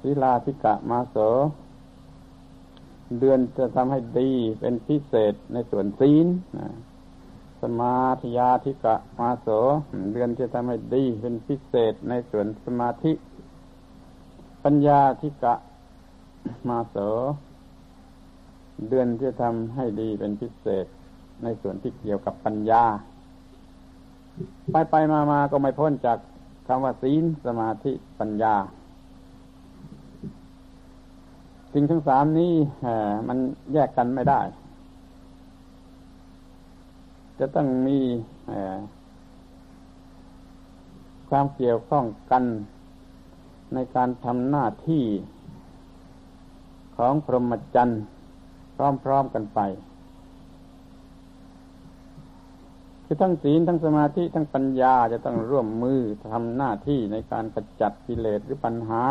ศิลาธิกะมาโสเดือนจะทำให้ดีเป็นพิเศษในส่วนศีล สมาธิยาธิกะมาโส เดือนจะทำให้ดีเป็นพิเศษในส่วนสมาธิ ปัญญาธิกะมาโส เดือนที่ทำให้ดีเป็นพิเศษในส่วนที่เกี่ยวกับปัญญา ไปไปมามาก็ไม่พ้นจากคำว่าศีลสมาธิปัญญา สิ่งทั้งสามนี้มันแยกกันไม่ได้ จะต้องมีความเกี่ยวข้องกันในการทำหน้าที่ของพรหมจรรย์พร้อมๆกันไป คือทั้งศีลทั้งสมาธิทั้งปัญญาจะต้องร่วมมือทำหน้าที่ในการขจัดกิเลสหรือปัญหา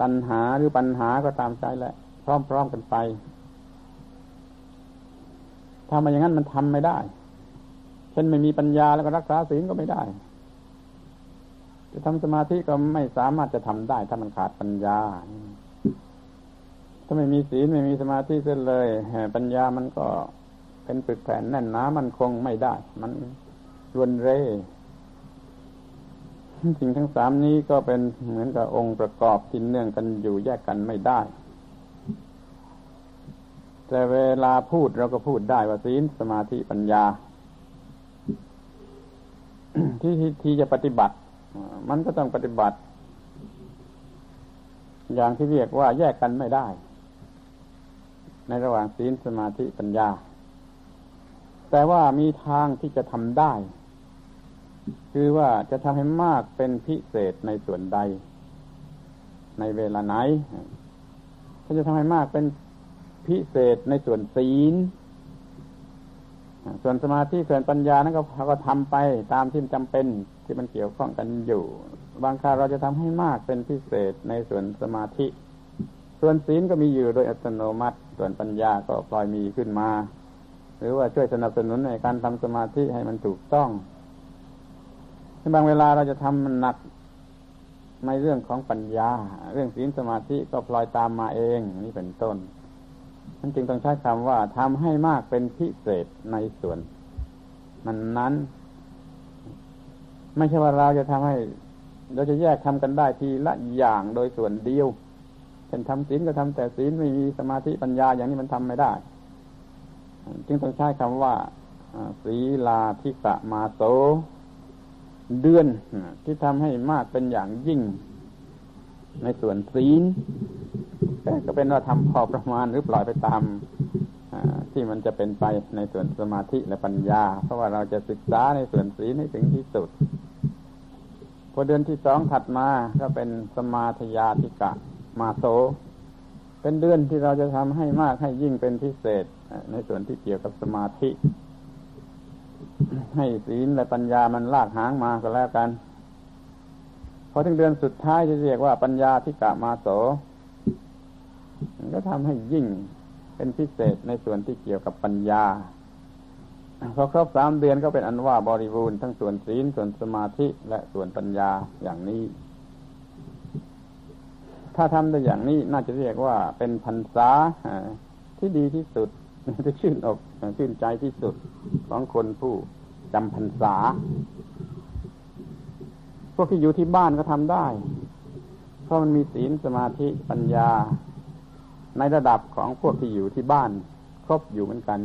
ตัณหาหรือปัญหาก็ตามใจแหละ พร้อมๆกันไป ถ้ามาอย่างนั้นมันทำไม่ได้ เช่นไม่มีปัญญาแล้วก็รักษาศีลก็ไม่ได้ จะทำสมาธิก็ไม่สามารถจะทำได้ ถ้ามันขาดปัญญา ถ้าไม่มีศีลไม่มีสมาธิเส้นเลยปัญญามันก็เป็นปึกแผ่นแน่นหนามันคงไม่ได้ มันรวนเร่สิ่งทั้งสามนี้ก็เป็นเหมือนกับองค์ประกอบที่เนื่องกันอยู่แยกกันไม่ได้ แต่เวลาพูดเราก็พูดได้ว่าศีลสมาธิปัญญา ที่ที่จะปฏิบัติ มันก็ต้องปฏิบัติ อย่างที่เรียกว่าแยกกันไม่ได้ ในระหว่างศีลสมาธิปัญญา แต่ว่ามีทางที่จะทำได้ คือว่าจะทำให้มากเป็นพิเศษในส่วนใด ในเวลาไหนถ้าจะทำให้มากเป็น พิเศษในส่วนศีล ส่วนสมาธิส่วนปัญญานั้นก็เขาก็ทำไปตามที่จำเป็นที่มันเกี่ยวข้องกันอยู่ บางคราเราจะทำให้มากเป็นพิเศษในส่วนสมาธิ ส่วนศีลก็มีอยู่โดยอัตโนมัติ ส่วนปัญญาก็ปล่อยมีขึ้นมา หรือว่าช่วยสนับสนุนในการทำสมาธิให้มันถูกต้องบางเวลาเราจะทำมันหนักในเรื่องของปัญญา เรื่องศีลสมาธิก็พลอยตามมาเอง นี่เป็นต้น มันจึงต้องใช้คำว่าทำให้มากเป็นพิเศษในส่วน มันนั้น ไม่ใช่ว่าเราจะทำให้ เราจะแยกทำกันได้ทีละอย่างโดยส่วนเดียวเช่นทำศีลก็ทำแต่ศีลไม่มีสมาธิปัญญาอย่างนี้มันทำไม่ได้ จึงต้องใช้คำว่าศีลาธิกะมาโสเดือนที่ทำให้มากเป็นอย่างยิ่ง ในส่วนศีลแต่ก็เป็นว่าทำพอประมาณหรือปล่อยไปตามที่มันจะเป็นไปในส่วนสมาธิและปัญญา เพราะว่าเราจะศึกษาในส่วนศีลให้ถึงที่สุดพอเดือนที่สองถัดมาก็เป็นสมาธยาธิกะมาโสเป็นเดือนที่เราจะทำให้มากให้ยิ่งเป็นพิเศษ ในส่วนที่เกี่ยวกับสมาธิ ให้ศีลและปัญญามันลากหางมาก็แล้วกัน พอถึงเดือนสุดท้ายจะเรียกว่าปัญญาที่กะมาโสก็ทำให้ยิ่งเป็นพิเศษในส่วนที่เกี่ยวกับปัญญาพอครบสามเดือนก็เป็นอันว่าบริบูรณ์ทั้งส่วนศีลส่วนสมาธิและส่วนปัญญาอย่างนี้ ถ้าทำได้อย่างนี้น่าจะเรียกว่าเป็นพรรษาที่ดีที่สุดที่ชื่นอกชื่นใจที่สุดของคนผู้จำพรรษา พวกที่อยู่ที่บ้านก็ทำได้ เพราะมันมีศีลสมาธิปัญญา ในระดับของพวกที่อยู่ที่บ้าน ครบอยู่เหมือนกัน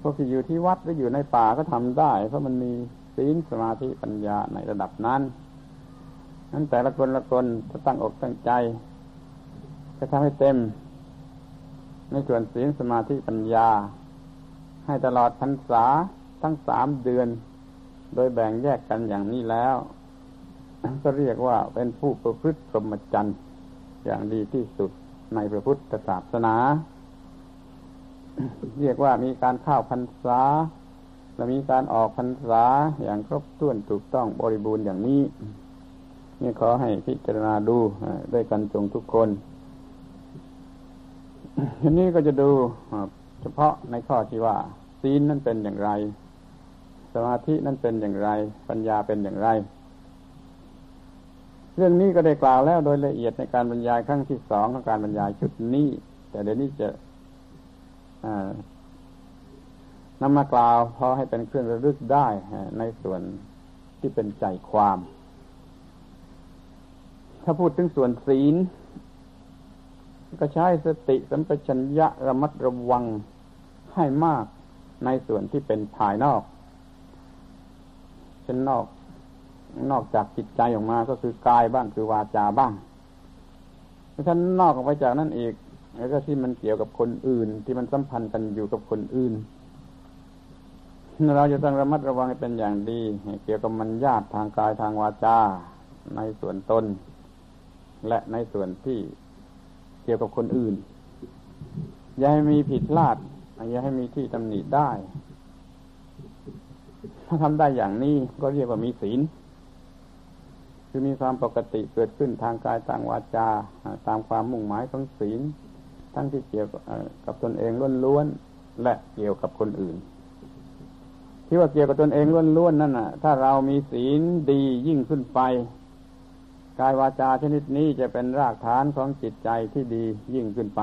พวกที่อยู่ที่วัดหรืออยู่ในป่าก็ทำได้ เพราะมันมีศีลสมาธิปัญญาในระดับนั้นนั้นแต่ละคนละคนถ้าตั้งอกตั้งใจจะทำให้เต็ม ในส่วนศีลสมาธิปัญญา ให้ตลอดพรรษาทั้งสามเดือน โดยแบ่งแยกกันอย่างนี้แล้ว ก็เรียกว่าเป็นผู้ประพฤติพรหมจรรย์อย่างดีที่สุดในพระพุทธศาสนา เรียกว่ามีการเข้าพรรษา และมีการออกพรรษาอย่างครบถ้วนถูกต้องบริบูรณ์อย่างนี้นี่ขอให้พิจารณาดูด้วยกันจงทุกคนทีนี้ก็จะดูเฉพาะในข้อที่ว่าศีลนั้นเป็นอย่างไร สมาธินั้นเป็นอย่างไร ปัญญาเป็นอย่างไร เรื่องนี้ก็ได้กล่าวแล้วโดยละเอียดในการบรรยายครั้งที่สองของการบรรยายชุดนี้ แต่เดี๋ยวนี้จะนำมากล่าวพอให้เป็นเครื่องระลึกได้ในส่วนที่เป็นใจความ ถ้าพูดถึงส่วนศีล ก็ใช้สติสัมปชัญญะระมัดระวังให้มากในส่วนที่เป็นภายนอก เป็นนอก นอกจากจิตใจออกมาก็คือกายบ้างคือวาจาบ้างถ้านอกออกไปจากนั้นอีกแล้วก็ที่มันเกี่ยวกับคนอื่น ที่มันสัมพันธ์กันอยู่กับคนอื่น เราจะต้องระมัดระวังให้เป็นอย่างดี เกี่ยวกับมันญาติทางกายทางวาจาในส่วนตนและในส่วนที่เกี่ยวกับคนอื่น อย่าให้มีผิดพลาดอย่าให้มีที่ตำหนิได้ ถ้าทำได้อย่างนี้ก็เรียกว่ามีศีล คือมีความปกติเกิดขึ้นทางกายทางวาจา ตามความมุ่งหมายของศีล ทั้งที่เกี่ยวกับตนเองล้วนๆและเกี่ยวกับคนอื่น ที่ว่าเกี่ยวกับตนเองล้วนๆนั่นน่ะ ถ้าเรามีศีลดียิ่งขึ้นไปกายวาจาชนิดนี้จะเป็นรากฐานของจิตใจที่ดียิ่งขึ้นไป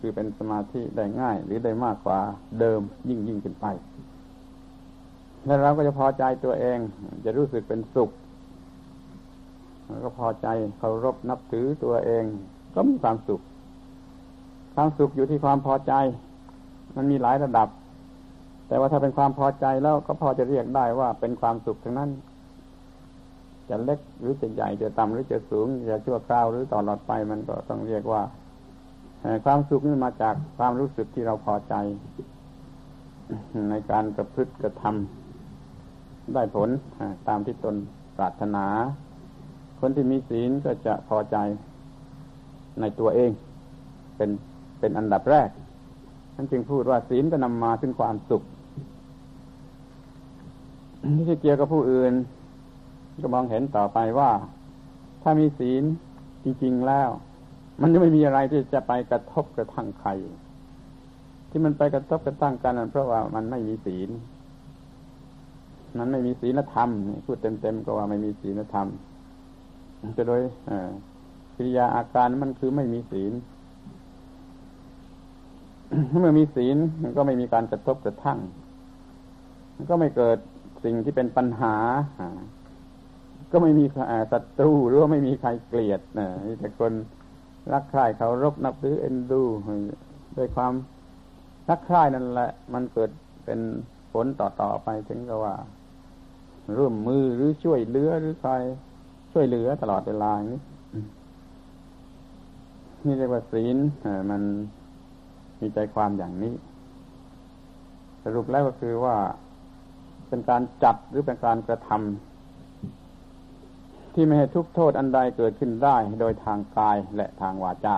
คือเป็นสมาธิได้ง่ายหรือได้มากกว่าเดิมยิ่งยิ่งขึ้นไป แล้วเราก็จะพอใจตัวเอง จะรู้สึกเป็นสุขแล้วก็พอใจเคารพนับถือตัวเอง ก็มีความสุข ความสุขอยู่ที่ความพอใจ มันมีหลายระดับ แต่ว่าถ้าเป็นความพอใจแล้วก็พอจะเรียกได้ว่าเป็นความสุขทั้งนั้น จะเล็กหรือจะใหญ่จะต่ำหรือจะสูงจะชั่วคราวหรือตลอดไปมันก็ต้องเรียกว่าความสุขนี่มาจากความรู้สึกที่เราพอใจ ในการกระพฤติกระทำ ได้ผลตามที่ตนปรารถนา คนที่มีศีลก็จะพอใจในตัวเอง เป็นเป็นอันดับแรกท่านจึงพูดว่าศีลก็นำมาถึงความสุขที่เกี่ยวกับผู้อื่น ก็มองเห็นต่อไปว่า ถ้ามีศีลจริงๆแล้ว มันจะไม่มีอะไรที่จะไปกระทบกระทั่งใคร ที่มันไปกระทบกระทั่งกันเพราะว่ามันไม่มีศีล มันไม่มีศีลธรรมพูดเต็มๆก็ว่าไม่มีศีลธรรมจะโดยกิริยาอาการมันคือไม่มีศีลเมื่อมีศีลมันก็ไม่มีการกระทบกระทั่ง มันก็ไม่เกิดสิ่งที่เป็นปัญหา ก็ไม่มีศัตรูหรือว่าไม่มีใครเกลียดนะมีแต่คนรักใคร่เขารบนับถือเอ็นดูด้วยความรักใคร่นั่นแหละ มันเกิดเป็นผลต่อต่อไปถึงกับว่า ร่วมมือหรือช่วยเหลือหรือใครช่วยเหลือตลอดเวลานี้นี่เรียกว่าศีลมันมีใจความอย่างนี้ สรุปแล้วก็คือว่าเป็นการจัดหรือเป็นการกระทำที่ไม่ให้ทุกโทษอันใดเกิดขึ้นได้ โดยทางกายและทางวาจา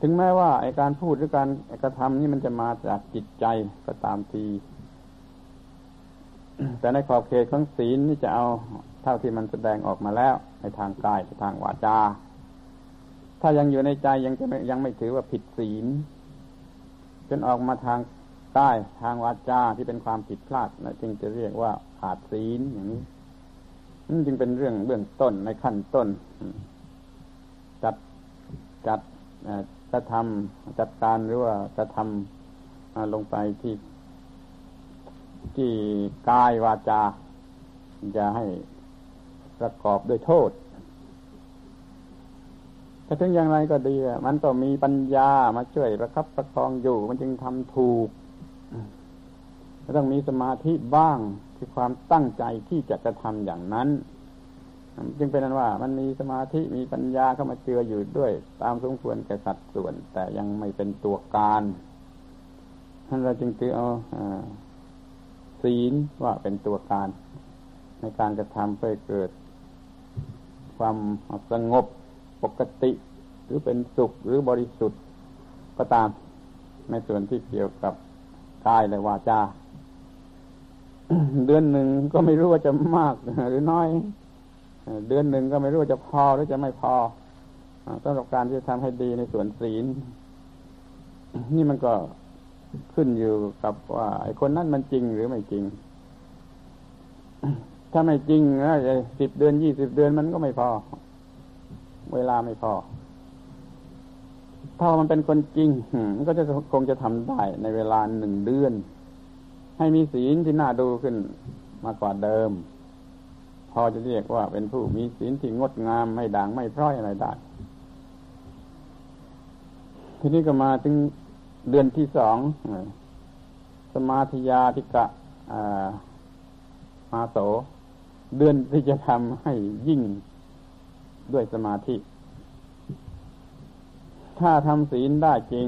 ถึงแม้ว่าไอการพูดหรือการกระทำนี่มันจะมาจากจิตใจก็ตามที แต่ในขอบเขตของศีลนี่จะเอาเท่าที่มันแสดงออกมาแล้ว ในทางกายทางวาจา ถ้ายังอยู่ในใจยังจะยังไม่ถือว่าผิดศีลจนออกมาทางกายทางวาจาที่เป็นความผิดพลาดนะจึงจะเรียกว่าขาดศีลอย่างนี้นั่นจึงเป็นเรื่องเบื้องต้นในขั้นต้น จัดจัดกระทำจัดการหรือว่ากระทำลงไปที่ ที่กายวาจา จะให้ประกอบด้วยโทษถ้าถึงอย่างไรก็ดี มันต้องมีปัญญามาช่วยประคับประคองอยู่ มันจึงทำถูกต้องมีสมาธิบ้างคือความตั้งใจที่จะกระทำอย่างนั้น จึงเป็นนั้นว่า มันมีสมาธิมีปัญญาเข้ามาเจืออยู่ด้วย ตามสมควรแก่สัดส่วน แต่ยังไม่เป็นตัวการท่านเราจึงถือเอา ศีลว่าเป็นตัวการ ในการกระทำเพื่อเกิด ความสงบปกติ หรือเป็นสุขหรือบริสุทธิ์ก็ตามในส่วนที่เกี่ยวกับกายและวาจาเดือนหนึ่งก็ไม่รู้ว่าจะมากหรือน้อย เดือนหนึ่งก็ไม่รู้ว่าจะพอหรือจะไม่พอสำหรับการที่จะทำให้ดีในส่วนศีล นี่มันก็ ขึ้นอยู่กับว่าไอ้คนนั้นมันจริงหรือไม่จริง ถ้าไม่จริงนะสิบเดือนยี่สิบเดือนมันก็ไม่พอ เวลาไม่พอ ถ้ามันเป็นคนจริงมันก็จะคงจะทำได้ในเวลาหนึ่งเดือน ให้มีศีลที่น่าดูขึ้นมากกว่าเดิม พอจะเรียกว่าเป็นผู้มีศีลที่งดงามไม่ด่างไม่พร้อยอะไรได้ทีนี้ก็มาถึง เดือนที่สองสมาธิยาธิกะอาโส เดือนที่จะทำให้ยิ่งด้วยสมาธิ ถ้าทำศีลได้จริง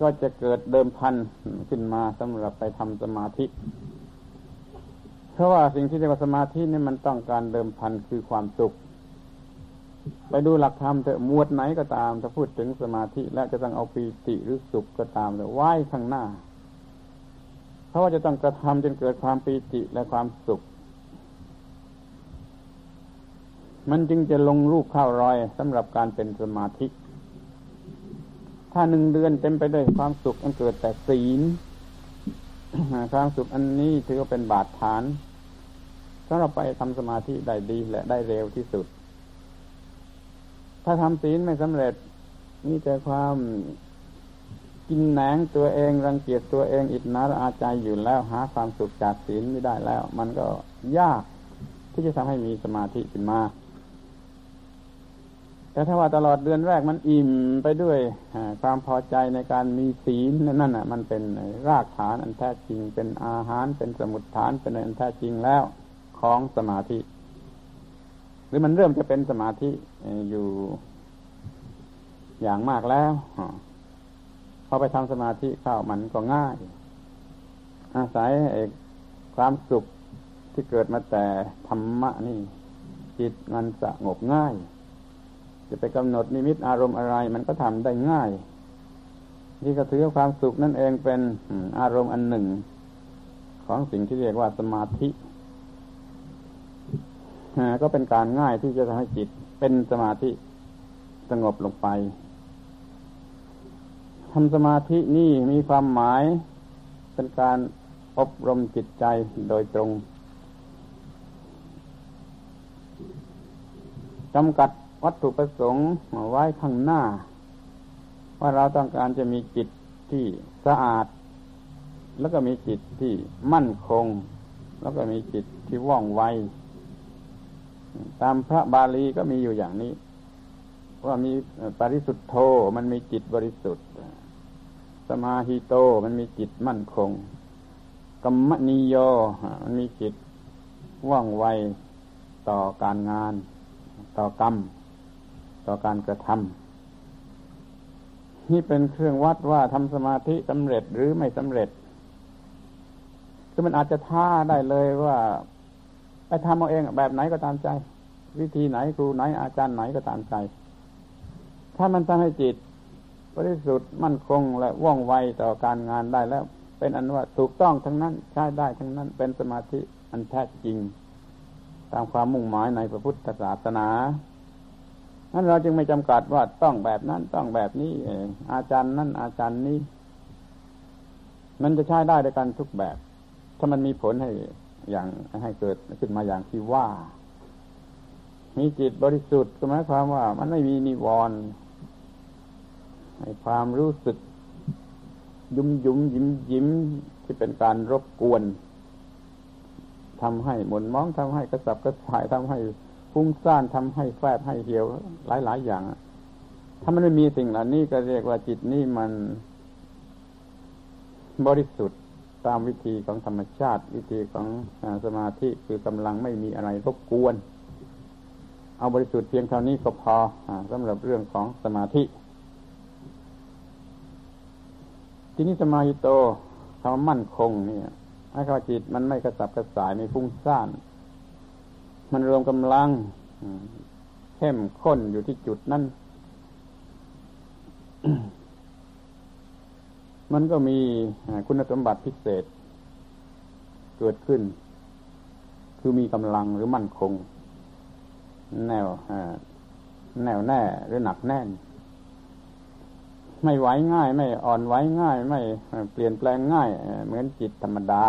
ก็จะเกิดเดิมพันขึ้นมาสำหรับไปทำสมาธิ เพราะว่าสิ่งที่เรียกว่าสมาธินี่มันต้องการเดิมพันคือความสุข ไปดูหลักธรรมเถอะมวดไหนก็ตาม ถ้าพูดถึงสมาธิ แล้วจะต้องเอาปีติหรือสุขก็ตามแต่ไหว้ข้างหน้า เพราะว่าจะต้องกระทำจนเกิดความปีติและความสุข มันจึงจะลงรูปเข้ารอยสำหรับการเป็นสมาธิ ถ้าหนึ่งเดือนเต็มไปด้วยความสุขอันเกิดแต่ศีลความสุขอันนี้ถือว่าเป็นบาดฐานสำหรับไปทำสมาธิได้ดีและได้เร็วที่สุด ถ้าทำศีลไม่สำเร็จนี่แต่ความกินแหนงตัวเองรังเกียจตัวเองอิจนาอาใจอยู่แล้วหาความสุขจากศีลไม่ได้แล้ว มันก็ยากที่จะทำให้มีสมาธิขึ้นมา แต่ถ้าว่าตลอดเดือนแรกมันอิ่มไปด้วยความพอใจในการมีศีลนั่นน่ะ มันเป็นรากฐานอันแท้จริงเป็นอาหารเป็นสมุดฐานเป็นอันแท้จริงแล้วของสมาธิ หรือมันเริ่มจะเป็นสมาธิอยู่อย่างมากแล้วพอไปทำสมาธิเข้ามันก็ง่าย อาศัยความสุขที่เกิดมาแต่ธรรมะนี่ จิตมันสงบง่าย จะไปกำหนดนิมิตอารมณ์อะไร มันก็ทำได้ง่ายที่ก็ถือความสุขนั่นเองเป็นอารมณ์อันหนึ่ง ของสิ่งที่เรียกว่าสมาธิ ก็เป็นการง่ายที่จะทำให้จิตเป็นสมาธิสงบลงไปทำสมาธินี่มีความหมายเป็นการอบรมจิตใจโดยตรงจำกัดวัตถุประสงค์ไว้ข้างหน้า ว่าเราต้องการจะมีจิตที่สะอาด แล้วก็มีจิตที่มั่นคง แล้วก็มีจิตที่ว่องไว ตามพระบาลีก็มีอยู่อย่างนี้ ว่ามีปริสุทธโธมันมีจิตบริสุทธิ์ สมาหิโตมันมีจิตมั่นคงกัมมนิโยมันมีจิตว่องไวต่อการงาน ต่อกรรม ต่อการกระทำนี่เป็นเครื่องวัดว่าทำสมาธิสำเร็จหรือไม่สำเร็จคือมันอาจจะท่าได้เลยว่า ไปทำเอาเองแบบไหนก็ตามใจ วิธีไหนครูไหนอาจารย์ไหนก็ตามใจ ถ้ามันทำให้จิตบริสุทธิ์มั่นคงและว่องไวต่อการงานได้แล้ว เป็นอันว่าถูกต้องทั้งนั้นใช้ได้ทั้งนั้นเป็นสมาธิอันแท้จริง ตามความมุ่งหมายในพระพุทธศาสนานั้นเราจึงไม่จำกัดว่าต้องแบบนั้นต้องแบบนี้อาจารย์นั้นอาจารย์นี้ มันจะใช้ได้ด้วยกันทุกแบบ ถ้ามันมีผลให้ อย่างให้เกิดขึ้นมาอย่างที่ว่า มีจิตบริสุทธิ์ก็หมายความว่า มันไม่มีนิวรณ์ในความรู้สึก ยุ่มยุ่มยิ้มยิ้มที่เป็นการรบกวนทำให้หมุนมองทำให้กระสับกระส่ายทำให้ฟุ้งซ่านทำให้แฝบให้เหี่ยวหลายๆอย่าง ถ้ามันไม่มีสิ่งเหล่านี้ก็เรียกว่าจิตนี่มันบริสุทธิ์ ตามวิธีของธรรมชาติ วิธีของสมาธิคือกำลังไม่มีอะไรรบกวน เอาบริสุทธิ์เพียงเท่านี้ก็พออสำหรับเรื่องของสมาธิ ทีนี้สมาธิโตคำมั่นคงเนี่ยให้ข้าจิตมันไม่กระสับกระส่ายไม่ฟุ้งซ่าน มันรวมกำลังเข้มข้นอยู่ที่จุดนั้น มันก็มีคุณสมบัติพิเศษ เกิดขึ้น คือมีกำลังหรือมั่นคง แนวแนวแน่หรือหนักแน่น ไม่ไหวง่าย ไม่อ่อนไหวง่าย ไม่เปลี่ยนแปลงง่าย เหมือนจิตธรรมดา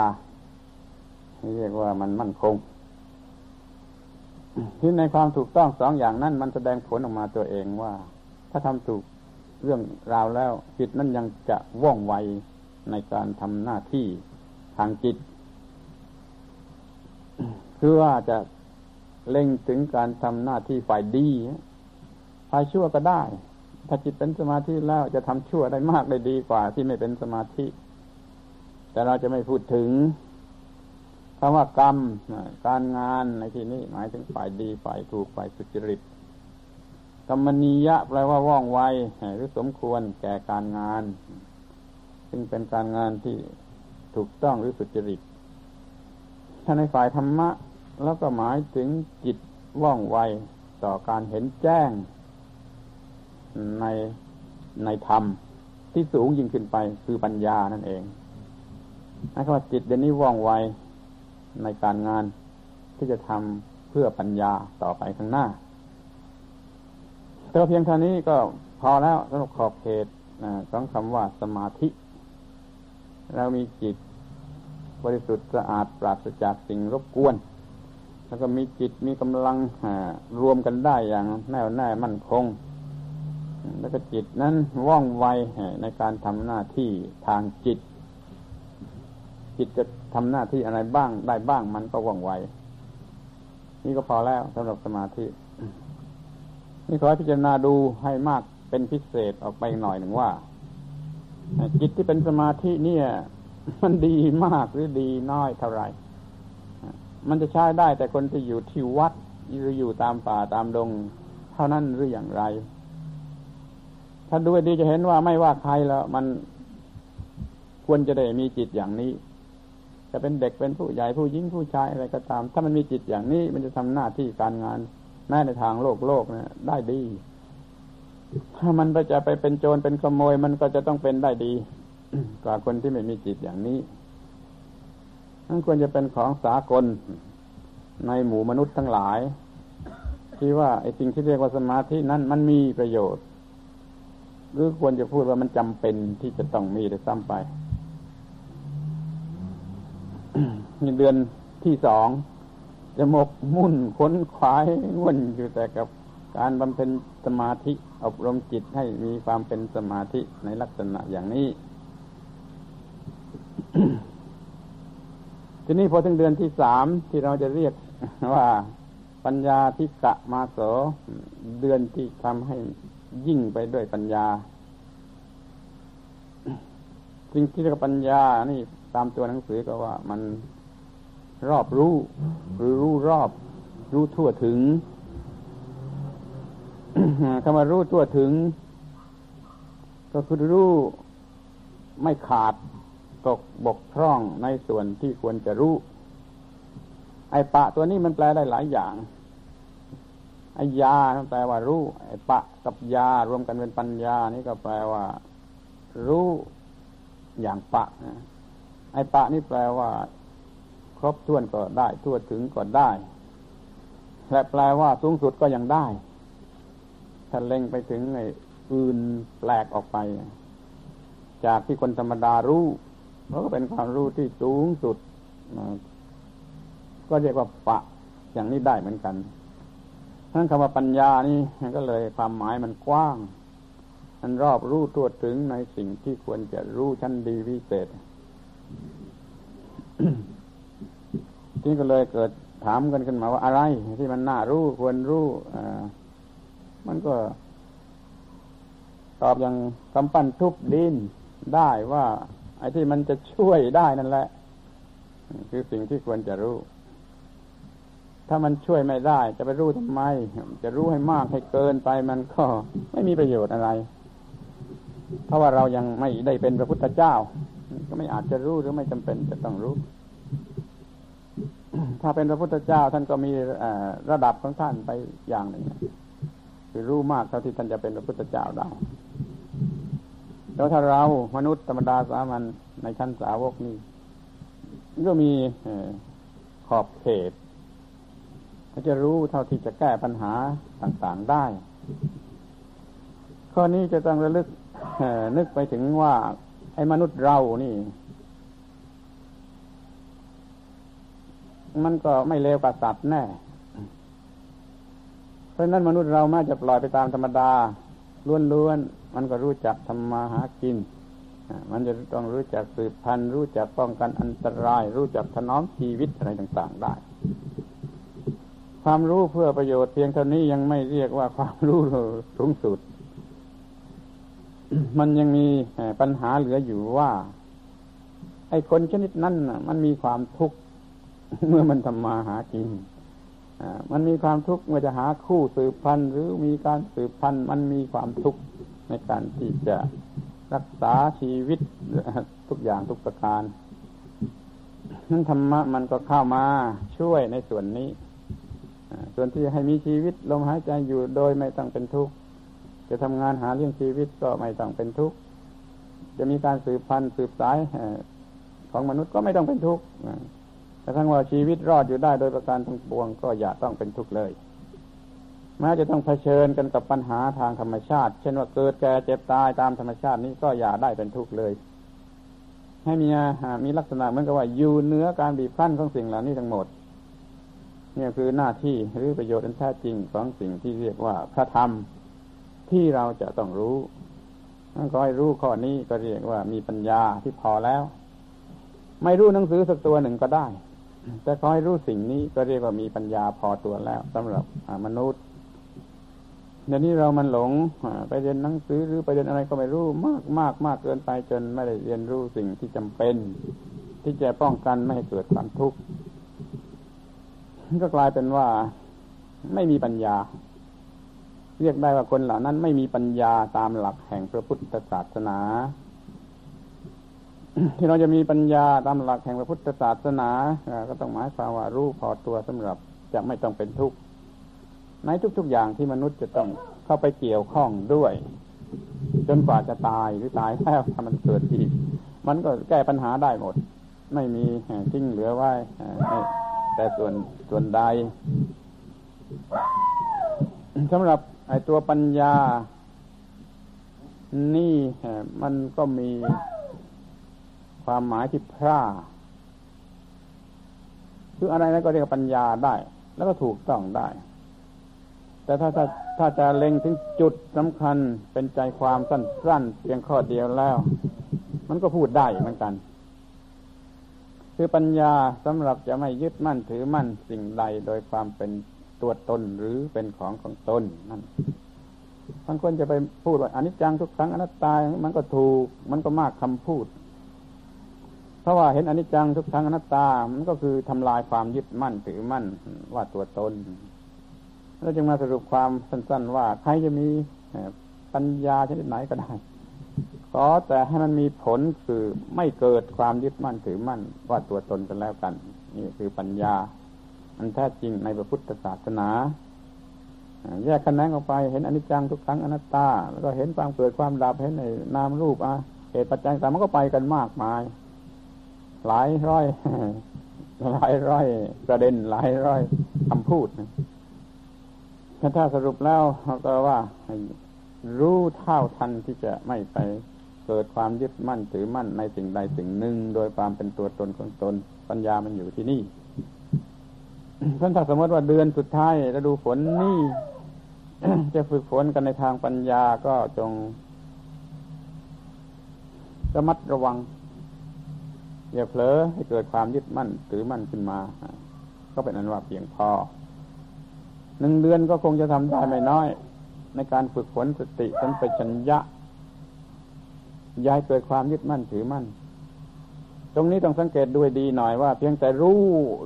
เรียกว่ามันมั่นคง ที่ในความถูกต้องสองอย่างนั้น มันแสดงผลออกมาตัวเองว่า ถ้าทำถูก เรื่องราวแล้ว จิตนั้นยังจะว่องไวในการทำหน้าที่ทางจิต คือว่าจะเล็งถึงการทำหน้าที่ฝ่ายดีฝ่ายชั่วก็ได้ ถ้าจิตเป็นสมาธิแล้วจะทำชั่วได้มากได้ดีกว่าที่ไม่เป็นสมาธิ แต่เราจะไม่พูดถึงคำว่ากรรม การงานในที่นี้หมายถึงฝ่ายดีฝ่ายถูกฝ่ายสุจริต กรรมนียะแปลว่าว่องไวหรือสมควรแก่การงาน ซึ่งเป็นการงานที่ถูกต้องหรือสุจริต ถ้าในฝ่ายธรรมะ แล้วก็หมายถึงจิตว่องไวต่อการเห็นแจ้ง ในในธรรมที่สูงยิ่งขึ้นไปคือปัญญานั่นเองนะครับว่าจิตเดี๋ยวนี้ว่องไวในการงานที่จะทำเพื่อปัญญาต่อไปข้างหน้า แต่เพียงเท่านี้ก็พอแล้วสำหรับขอบเขตของคำว่าสมาธิ เรามีจิตบริสุทธิ์สะอาดปราศจากสิ่งรบกวน แล้วก็มีจิตมีกำลังรวมกันได้อย่างแน่วแน่มั่นคง แล้วก็จิตนั้นว่องไวในการทำหน้าที่ทางจิต จิตจะทำหน้าที่อะไรบ้างได้บ้างมันก็ว่องไว นี่ก็พอแล้วสำหรับสมาธิ นี่ขอพิจารณาดูให้มากเป็นพิเศษออกไปหน่อยหนึ่งว่าจิตที่เป็นสมาธิเนี่ย มันดีมากหรือดีน้อยเท่าไหร่มันจะใช้ได้แต่คนที่อยู่ที่วัดหรืออยู่ตามป่าตามดง เท่านั้นหรืออย่างไร ถ้าดูดีจะเห็นว่าไม่ว่าใครแล้ว มันควรจะได้มีจิตอย่างนี้ จะเป็นเด็กเป็นผู้ใหญ่ผู้หญิงผู้ชายอะไรก็ตาม ถ้ามันมีจิตอย่างนี้ มันจะทำหน้าที่การงาน แม้ในทางโลกโลกเนี่ยได้ดี ถ้ามันไปจะไปเป็นโจรเป็นขโมยมันก็จะต้องเป็นได้ดี กว่าคนที่ไม่มีจิตอย่างนี้นั่นควรจะเป็นของสากลในหมู่มนุษย์ทั้งหลาย ที่ว่าไอ้สิ่งที่เรียกว่าสมาธินั้นมันมีประโยชน์ หรือควรจะพูดว่ามันจำเป็นที่จะต้องมีได้ซ้ำไปในเดือนที่สอง จะหมกมุ่นค้นขวายวุ่นอยู่แต่กับการบำเพ็ญสมาธิอบรมจิตให้มีความเป็นสมาธิในลักษณะอย่างนี้ ทีนี้พอถึงเดือนที่สามที่เราจะเรียกว่า ปัญญาทิกะมาโสเดือนที่ทำให้ยิ่งไปด้วยปัญญาสิ่งที่เรียกปัญญานี่ตามตัวหนังสือก็ว่ามัน รอบรู้ หรือรู้รอบ รู้ทั่วถึงคำว่ารู้ทั่วถึง ก็คือรู้ไม่ขาดตกบกพร่องในส่วนที่ควรจะรู้ ไอ้ปะตัวนี้มันแปลได้หลายอย่างไอ้ยาแปลว่ารู้ไอ้ปะกับยารวมกันเป็นปัญญา นี่ก็แปลว่า รู้อย่างปะไอ้ปะนี่แปลว่า ครบถ้วนก็ได้ทั่วถึงก็ได้ และแปลว่าสูงสุดก็ยังได้ถ้าเล็งไปถึงไอ้อื่นแปลกออกไป จากที่คนธรรมดารู้มันก็เป็นความรู้ที่สูงสุด ก็เรียกว่าปะอย่างนี้ได้เหมือนกันทั้งคำว่าปัญญานี่ก็เลยความหมายมันกว้าง มันรอบรู้ตัวถึงในสิ่งที่ควรจะรู้ชั้นดีวิเศษ นี่ก็เลยเกิดถามกันขึ้นมาว่าอะไร ที่มันน่ารู้ควรรู้อ่ามันก็ ตอบอย่างกำปั้นทุบดินได้ว่า ไอ้ที่มันจะช่วยได้นั่นแหละ คือสิ่งที่ควรจะรู้ ถ้ามันช่วยไม่ได้ จะไปรู้ทำไม จะรู้ให้มากให้เกินไปมันก็ไม่มีประโยชน์อะไร เพราะว่าเรายังไม่ได้เป็นพระพุทธเจ้า ก็ไม่อาจจะรู้หรือไม่จำเป็นจะต้องรู้ ถ้าเป็นพระพุทธเจ้าท่านก็มีระดับของท่านไปอย่างหนึ่งคือรู้มากเท่าที่ท่านจะเป็นพระพุทธเจ้าได้แล้วถ้าเรามนุษย์ธรรมดาสามัญในชั้นสาวกนี่ก็มีขอบเขตเขาจะรู้เท่าที่จะแก้ปัญหาต่างๆได้ ข้อนี้จะต้องระลึกนึกไปถึงว่า ไอ้มนุษย์เรานี่ มันก็ไม่เลวกว่าสัตว์แน่ เพราะนั้นมนุษย์เราม้จะปล่อยไปตามธรรมดาล้วนๆมันก็รู้จักทำมาหากิน มันจะต้องรู้จักสืบพันธุ์รู้จักป้องกันอันตราย รู้จักถนอมชีวิตอะไรต่าง ๆ ได้ ความรู้เพื่อประโยชน์เพียงเท่านี้ยังไม่เรียกว่าความรู้สูงสุด มันยังมีปัญหาเหลืออยู่ว่า ไอ้คนชนิดนั้นมันมีความทุกข์ เมื่อมันทำมาหากินมันมีความทุกข์เมื่อจะหาคู่สืบพันธุ์หรือมีการสืบพันธุ์มันมีความทุกข์ในการที่จะรักษาชีวิตทุกอย่างทุกประการนั้นธรรมะมันก็เข้ามาช่วยในส่วนนี้ส่วนที่ให้มีชีวิตลมหายใจอยู่โดยไม่ต้องเป็นทุกข์จะทำงานหาเลี้ยงชีวิตก็ไม่ต้องเป็นทุกข์จะมีการสืบพันธุ์สืบสายของมนุษย์ก็ไม่ต้องเป็นทุกข์ แต่ทั้งว่าชีวิตรอดอยู่ได้โดยประการทั้งปวงก็อย่าต้องเป็นทุกข์เลยแม้จะต้องเผชิญกันกับปัญหาทางธรรมชาติ เช่นว่าเกิดแก่เจ็บตายตามธรรมชาตินี้ก็อย่าได้เป็นทุกข์เลย ให้มีมีลักษณะเหมือนกับว่าอยู่เนื้อการบีบคั้นของสิ่งเหล่านี้ทั้งหมดนี่คือหน้าที่หรือประโยชน์อันแท้จริงของสิ่งที่เรียกว่าพระธรรมที่เราจะต้องรู้ก็ให้รู้ข้อนี้ก็เรียกว่ามีปัญญาที่พอแล้ว ไม่รู้หนังสือสักตัวหนึ่งก็ได้ แต่ขอให้รู้สิ่งนี้ก็เรียกว่ามีปัญญาพอตัวแล้วสำหรับมนุษย์เดี๋ยวนี้เรามันหลงไปเรียนหนังสือหรือไปเรียนอะไรก็ไม่รู้มากมากมากเกินไปจนไม่ได้เรียนรู้สิ่งที่จำเป็น ที่จะป้องกันไม่ให้เกิดความทุกข์ก็กลายเป็นว่าไม่มีปัญญา เรียกได้ว่าคนเหล่านั้นไม่มีปัญญาตามหลักแห่งพระพุทธศาสนา ที่เราจะมีปัญญาตามหลักแห่งพระพุทธศาสนาก็ต้องหมายความว่ารู้พอตัวสำหรับจะไม่ต้องเป็นทุกข์ในทุก ๆ อย่างที่มนุษย์จะต้องเข้าไปเกี่ยวข้องด้วย จนกว่าจะตายหรือตายแล้วถ้ามันเกิดอีก มันก็แก้ปัญหาได้หมด ไม่มีทิ้งเหลือไว้แต่ส่วนส่วนใดสำหรับไอตัวปัญญา นี่มันก็มี ความหมายที่พร่าคืออะไรนั้นก็เรียกปัญญาได้ แล้วก็ถูกต้องได้ แต่ถ้าถ้าถ้าจะเล็งถึงจุดสำคัญเป็นใจความสั้นๆเพียงข้อเดียวแล้ว มันก็พูดได้เหมือนกัน คือปัญญาสำหรับจะไม่ยึดมั่นถือมั่นสิ่งใดโดยความเป็นตัวตนหรือเป็นของของตนนั่นบางคนจะไปพูดว่าอนิจจังทุกครั้งอนัตตา มันก็ถูก มันก็มากคำพูด ราะว่าเห็นอนิจจังทุกครั้งอนัตตา มันก็คือทำลายความยึดมั่นถือมั่นว่าตัวตนเราจึงมาสรุปความสั้นๆว่าใครจะมีปัญญาชนิดไหนก็ได้ ขอแต่ให้มันมีผลคือไม่เกิดความยึดมั่นถือมั่นว่าตัวตนกันแล้วกัน นี่คือปัญญา อันแท้จริงในพระพุทธศาสนาแยกกันแนงออกไปเห็นอนิจจังทุกครั้งอนัตตา แล้วก็เห็นความเกิดความดับเห็นในนามรูปอะเหตุปัจจัยต่างมันก็ไปกันมากมาย หลายร้อย หลายร้อยประเด็นหลายร้อยคำพูดถ้าสรุปแล้วก็ว่ารู้เท่าทันที่จะไม่ไปเกิดความยึดมั่นถือมั่นในสิ่งใดสิ่งหนึ่ง โดยความเป็นตัวตนของตน ปัญญามันอยู่ที่นี่ท่านถ้าสมมติว่าเดือนสุดท้ายฤดูฝนนี่จะฝึกฝนกันในทางปัญญาก็จงระมัดระวัง อย่าเผลอให้เกิดความยึดมั่นถือมั่นขึ้นมา ก็เป็นอันว่าเพียงพอหนึ่งเดือนก็คงจะทำได้ไม่น้อย ในการฝึกฝนสติสัมปชัญญะย้ายเกิดความยึดมั่นถือมั่น ตรงนี้ต้องสังเกตด้วยดีหน่อยว่า เพียงแต่รู้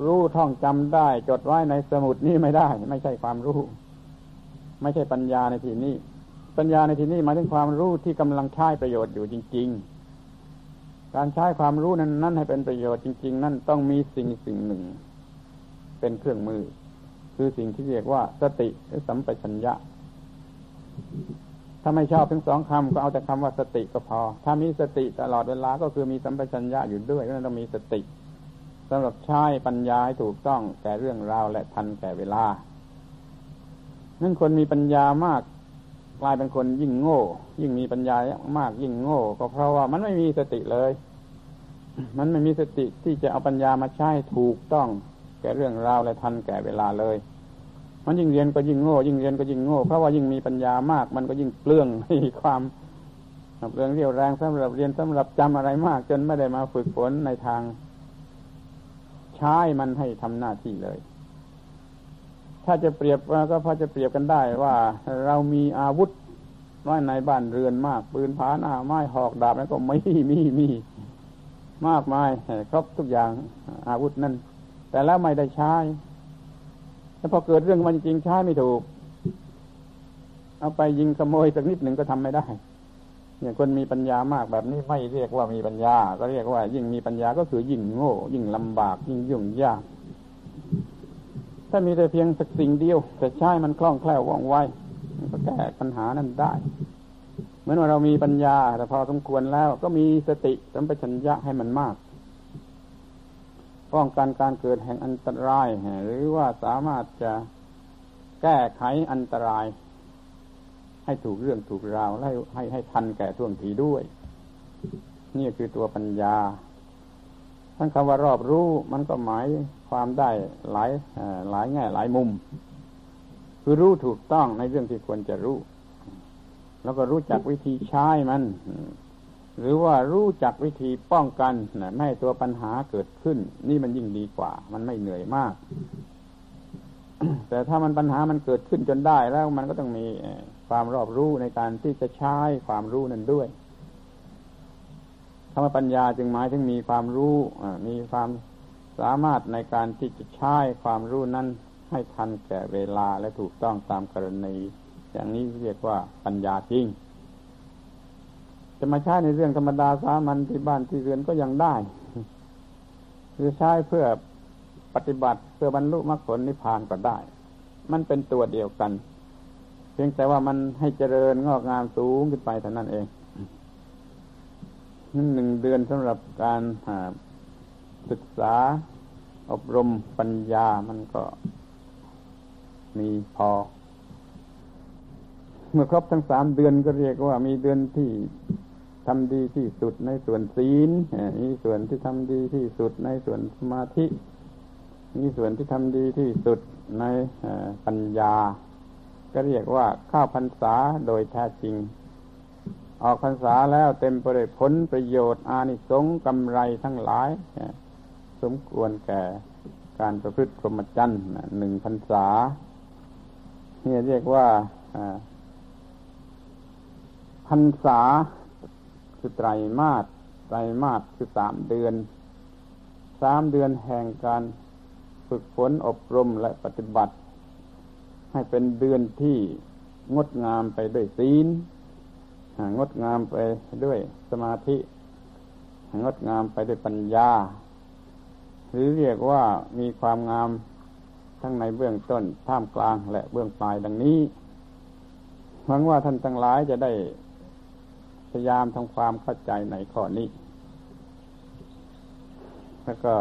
รู้ท่องจำได้ จดไว้ในสมุดนี้ไม่ได้ ไม่ใช่ความรู้ ไม่ใช่ปัญญาในที่นี้ปัญญาในที่นี้หมายถึงความรู้ที่กำลังใช้ประโยชน์อยู่จริง ๆ การใช้ความรู้นั้นนั้นให้เป็นประโยชน์จริง ๆ นั่นต้องมีสิ่งสิ่งหนึ่ง เป็นเครื่องมือ คือสิ่งที่เรียกว่าสติหรือสัมปชัญญะ ถ้าไม่ชอบทั้งสองคำก็เอาแต่คำว่าสติก็พอ ถ้ามีสติตลอดเวลาก็คือมีสัมปชัญญะอยู่ด้วยก็ต้องมีสติสำหรับใช้ปัญญาให้ถูกต้องแก่เรื่องราวและทันแก่เวลานั่นคนมีปัญญามาก กลายเป็นคนยิ่งโง่ ยิ่งมีปัญญามากยิ่งโง่ ก็เพราะว่ามันไม่มีสติเลย มันไม่มีสติที่จะเอาปัญญามาใช้ถูกต้อง แก่เรื่องราวและทันแก่เวลาเลย มันยิ่งเรียนก็ยิ่งโง่ ยิ่งเรียนก็ยิ่งโง่ เพราะว่ายิ่งมีปัญญามาก มันก็ยิ่งเปลืองให้ความเปลืองเรียวแรงสำหรับเรียนสำหรับจำอะไรมาก จนไม่ได้มาฝึกฝนในทาง ใช้มันให้ทำหน้าที่เลย ถ้าจะเปรียบก็พอจะเปรียบกันได้ว่าเรามีอาวุธไว้ในบ้านเรือนมาก ปืนผาหน้าไม้หอกดาบแล้วก็ไม่มีมีมากมายครบทุกอย่างอาวุธนั่นแต่แล้วไม่ได้ใช้แล้วพอเกิดเรื่องมันจริงใช้ไม่ถูก เอาไปยิงขโมยสักนิดหนึ่งก็ทำไม่ได้เนี่ยคนมีปัญญามากแบบนี้ไม่เรียกว่ามีปัญญา ก็เรียกว่ายิ่งมีปัญญาก็คือยิ่งโง่ ยิ่งลำบาก ยิ่งยุ่งยาก ถ้ามีแต่เพียงสักสิ่งเดียว แต่ใช้มันคล่องแคล่วว่องไวมันก็แก้ปัญหานั้นได้เหมือนว่าเรามีปัญญา แต่พอสมควรแล้วก็มีสติสัมปชัญญะให้มันมากป้องกันการเกิดแห่งอันตราย หรือว่าสามารถจะแก้ไขอันตราย ให้ถูกเรื่องถูกราวให้ให้ให้ทันแก่ท่วงทีด้วย นี่คือตัวปัญญาทั้งคำว่ารอบรู้มันก็หมาย ความได้หลายหลายแง่หลายมุม คือรู้ถูกต้องในเรื่องที่ควรจะรู้ แล้วก็รู้จักวิธีใช้มัน หรือว่ารู้จักวิธีป้องกันไม่ให้ตัวปัญหาเกิดขึ้น นี่มันยิ่งดีกว่า มันไม่เหนื่อยมาก แต่ถ้ามันปัญหามันเกิดขึ้นจนได้แล้วมันก็ต้องมีความรอบรู้ในการที่จะใช้ความรู้นั้นด้วยคำว่าปัญญาจึงหมายถึงมีความรู้มีความ สามารถในการที่จะใช้ความรู้นั้นให้ทันแก่เวลาและถูกต้องตามกรณี อย่างนี้เรียกว่าปัญญาจริง จะมาใช้ในเรื่องธรรมดาสามัญที่บ้านที่เรือนก็ยังได้คือใช้เพื่อปฏิบัติเพื่อบรรลุมรรคผลนิพพานก็ได้ มันเป็นตัวเดียวกัน เพียงแต่ว่ามันให้เจริญงอกงามสูงขึ้นไปเท่านั้นเองหนึ่งเดือนสำหรับการ ศึกษา อบรมปัญญามันก็มีพอ เมื่อครบทั้งสามเดือนก็เรียกว่ามีเดือนที่ทำดีที่สุดในส่วนศีลมีส่วนที่ทำดีที่สุดในส่วนสมาธิ มีส่วนที่ทำดีที่สุดในปัญญา ก็เรียกว่าข้าวพรรษาโดยแท้จริง ออกพรรษาแล้วเต็มไปด้วยผลประโยชน์อานิสงส์กำไรทั้งหลาย สมควรแก่การประพฤติพรหมจรรย์หนึ่งพรรษานี่เรียกว่าพรรษาคือไตรมาสไตรมาสคือสามเดือนสามเดือนแห่งการฝึกฝนอบรมและปฏิบัติ ให้เป็นเดือนที่งดงามไปด้วยศีลงดงามไปด้วยสมาธิ งดงามไปด้วยปัญญา หรือเรียกว่ามีความงามทั้งในเบื้องต้น ท่ามกลางและเบื้องปลายดังนี้หวังว่าท่านทั้งหลายจะได้พยายามทำความเข้าใจในข้อนี้ แล้วก็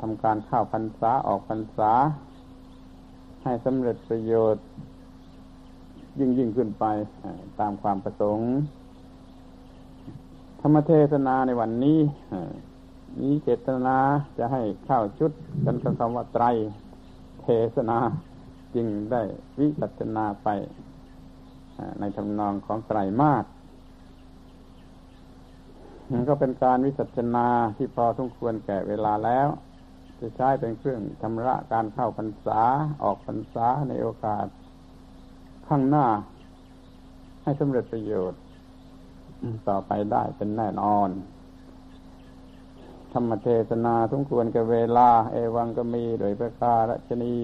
ทำการเข้าพรรษาออกพรรษา ให้สำเร็จประโยชน์ ยิ่งยิ่งขึ้นไปตามความประสงค์ ธรรมเทศนาในวันนี้ มีเจตนาจะให้เข้าชุดกันกับคำว่าไตรเทศนาจึงได้วิจัชนาไปในทำนองของไตรมาสมันก็เป็นการวิสัชนาที่พอสมควรแก่เวลาแล้ว จะใช้เป็นเครื่องชำระการเข้าพรรษาออกพรรษาในโอกาส ข้างหน้า ให้สำเร็จประโยชน์ ต่อไปได้เป็นแน่นอน ธรรมเทศนาสมควรกับเวลา เอวังก็มีโดยประการชนี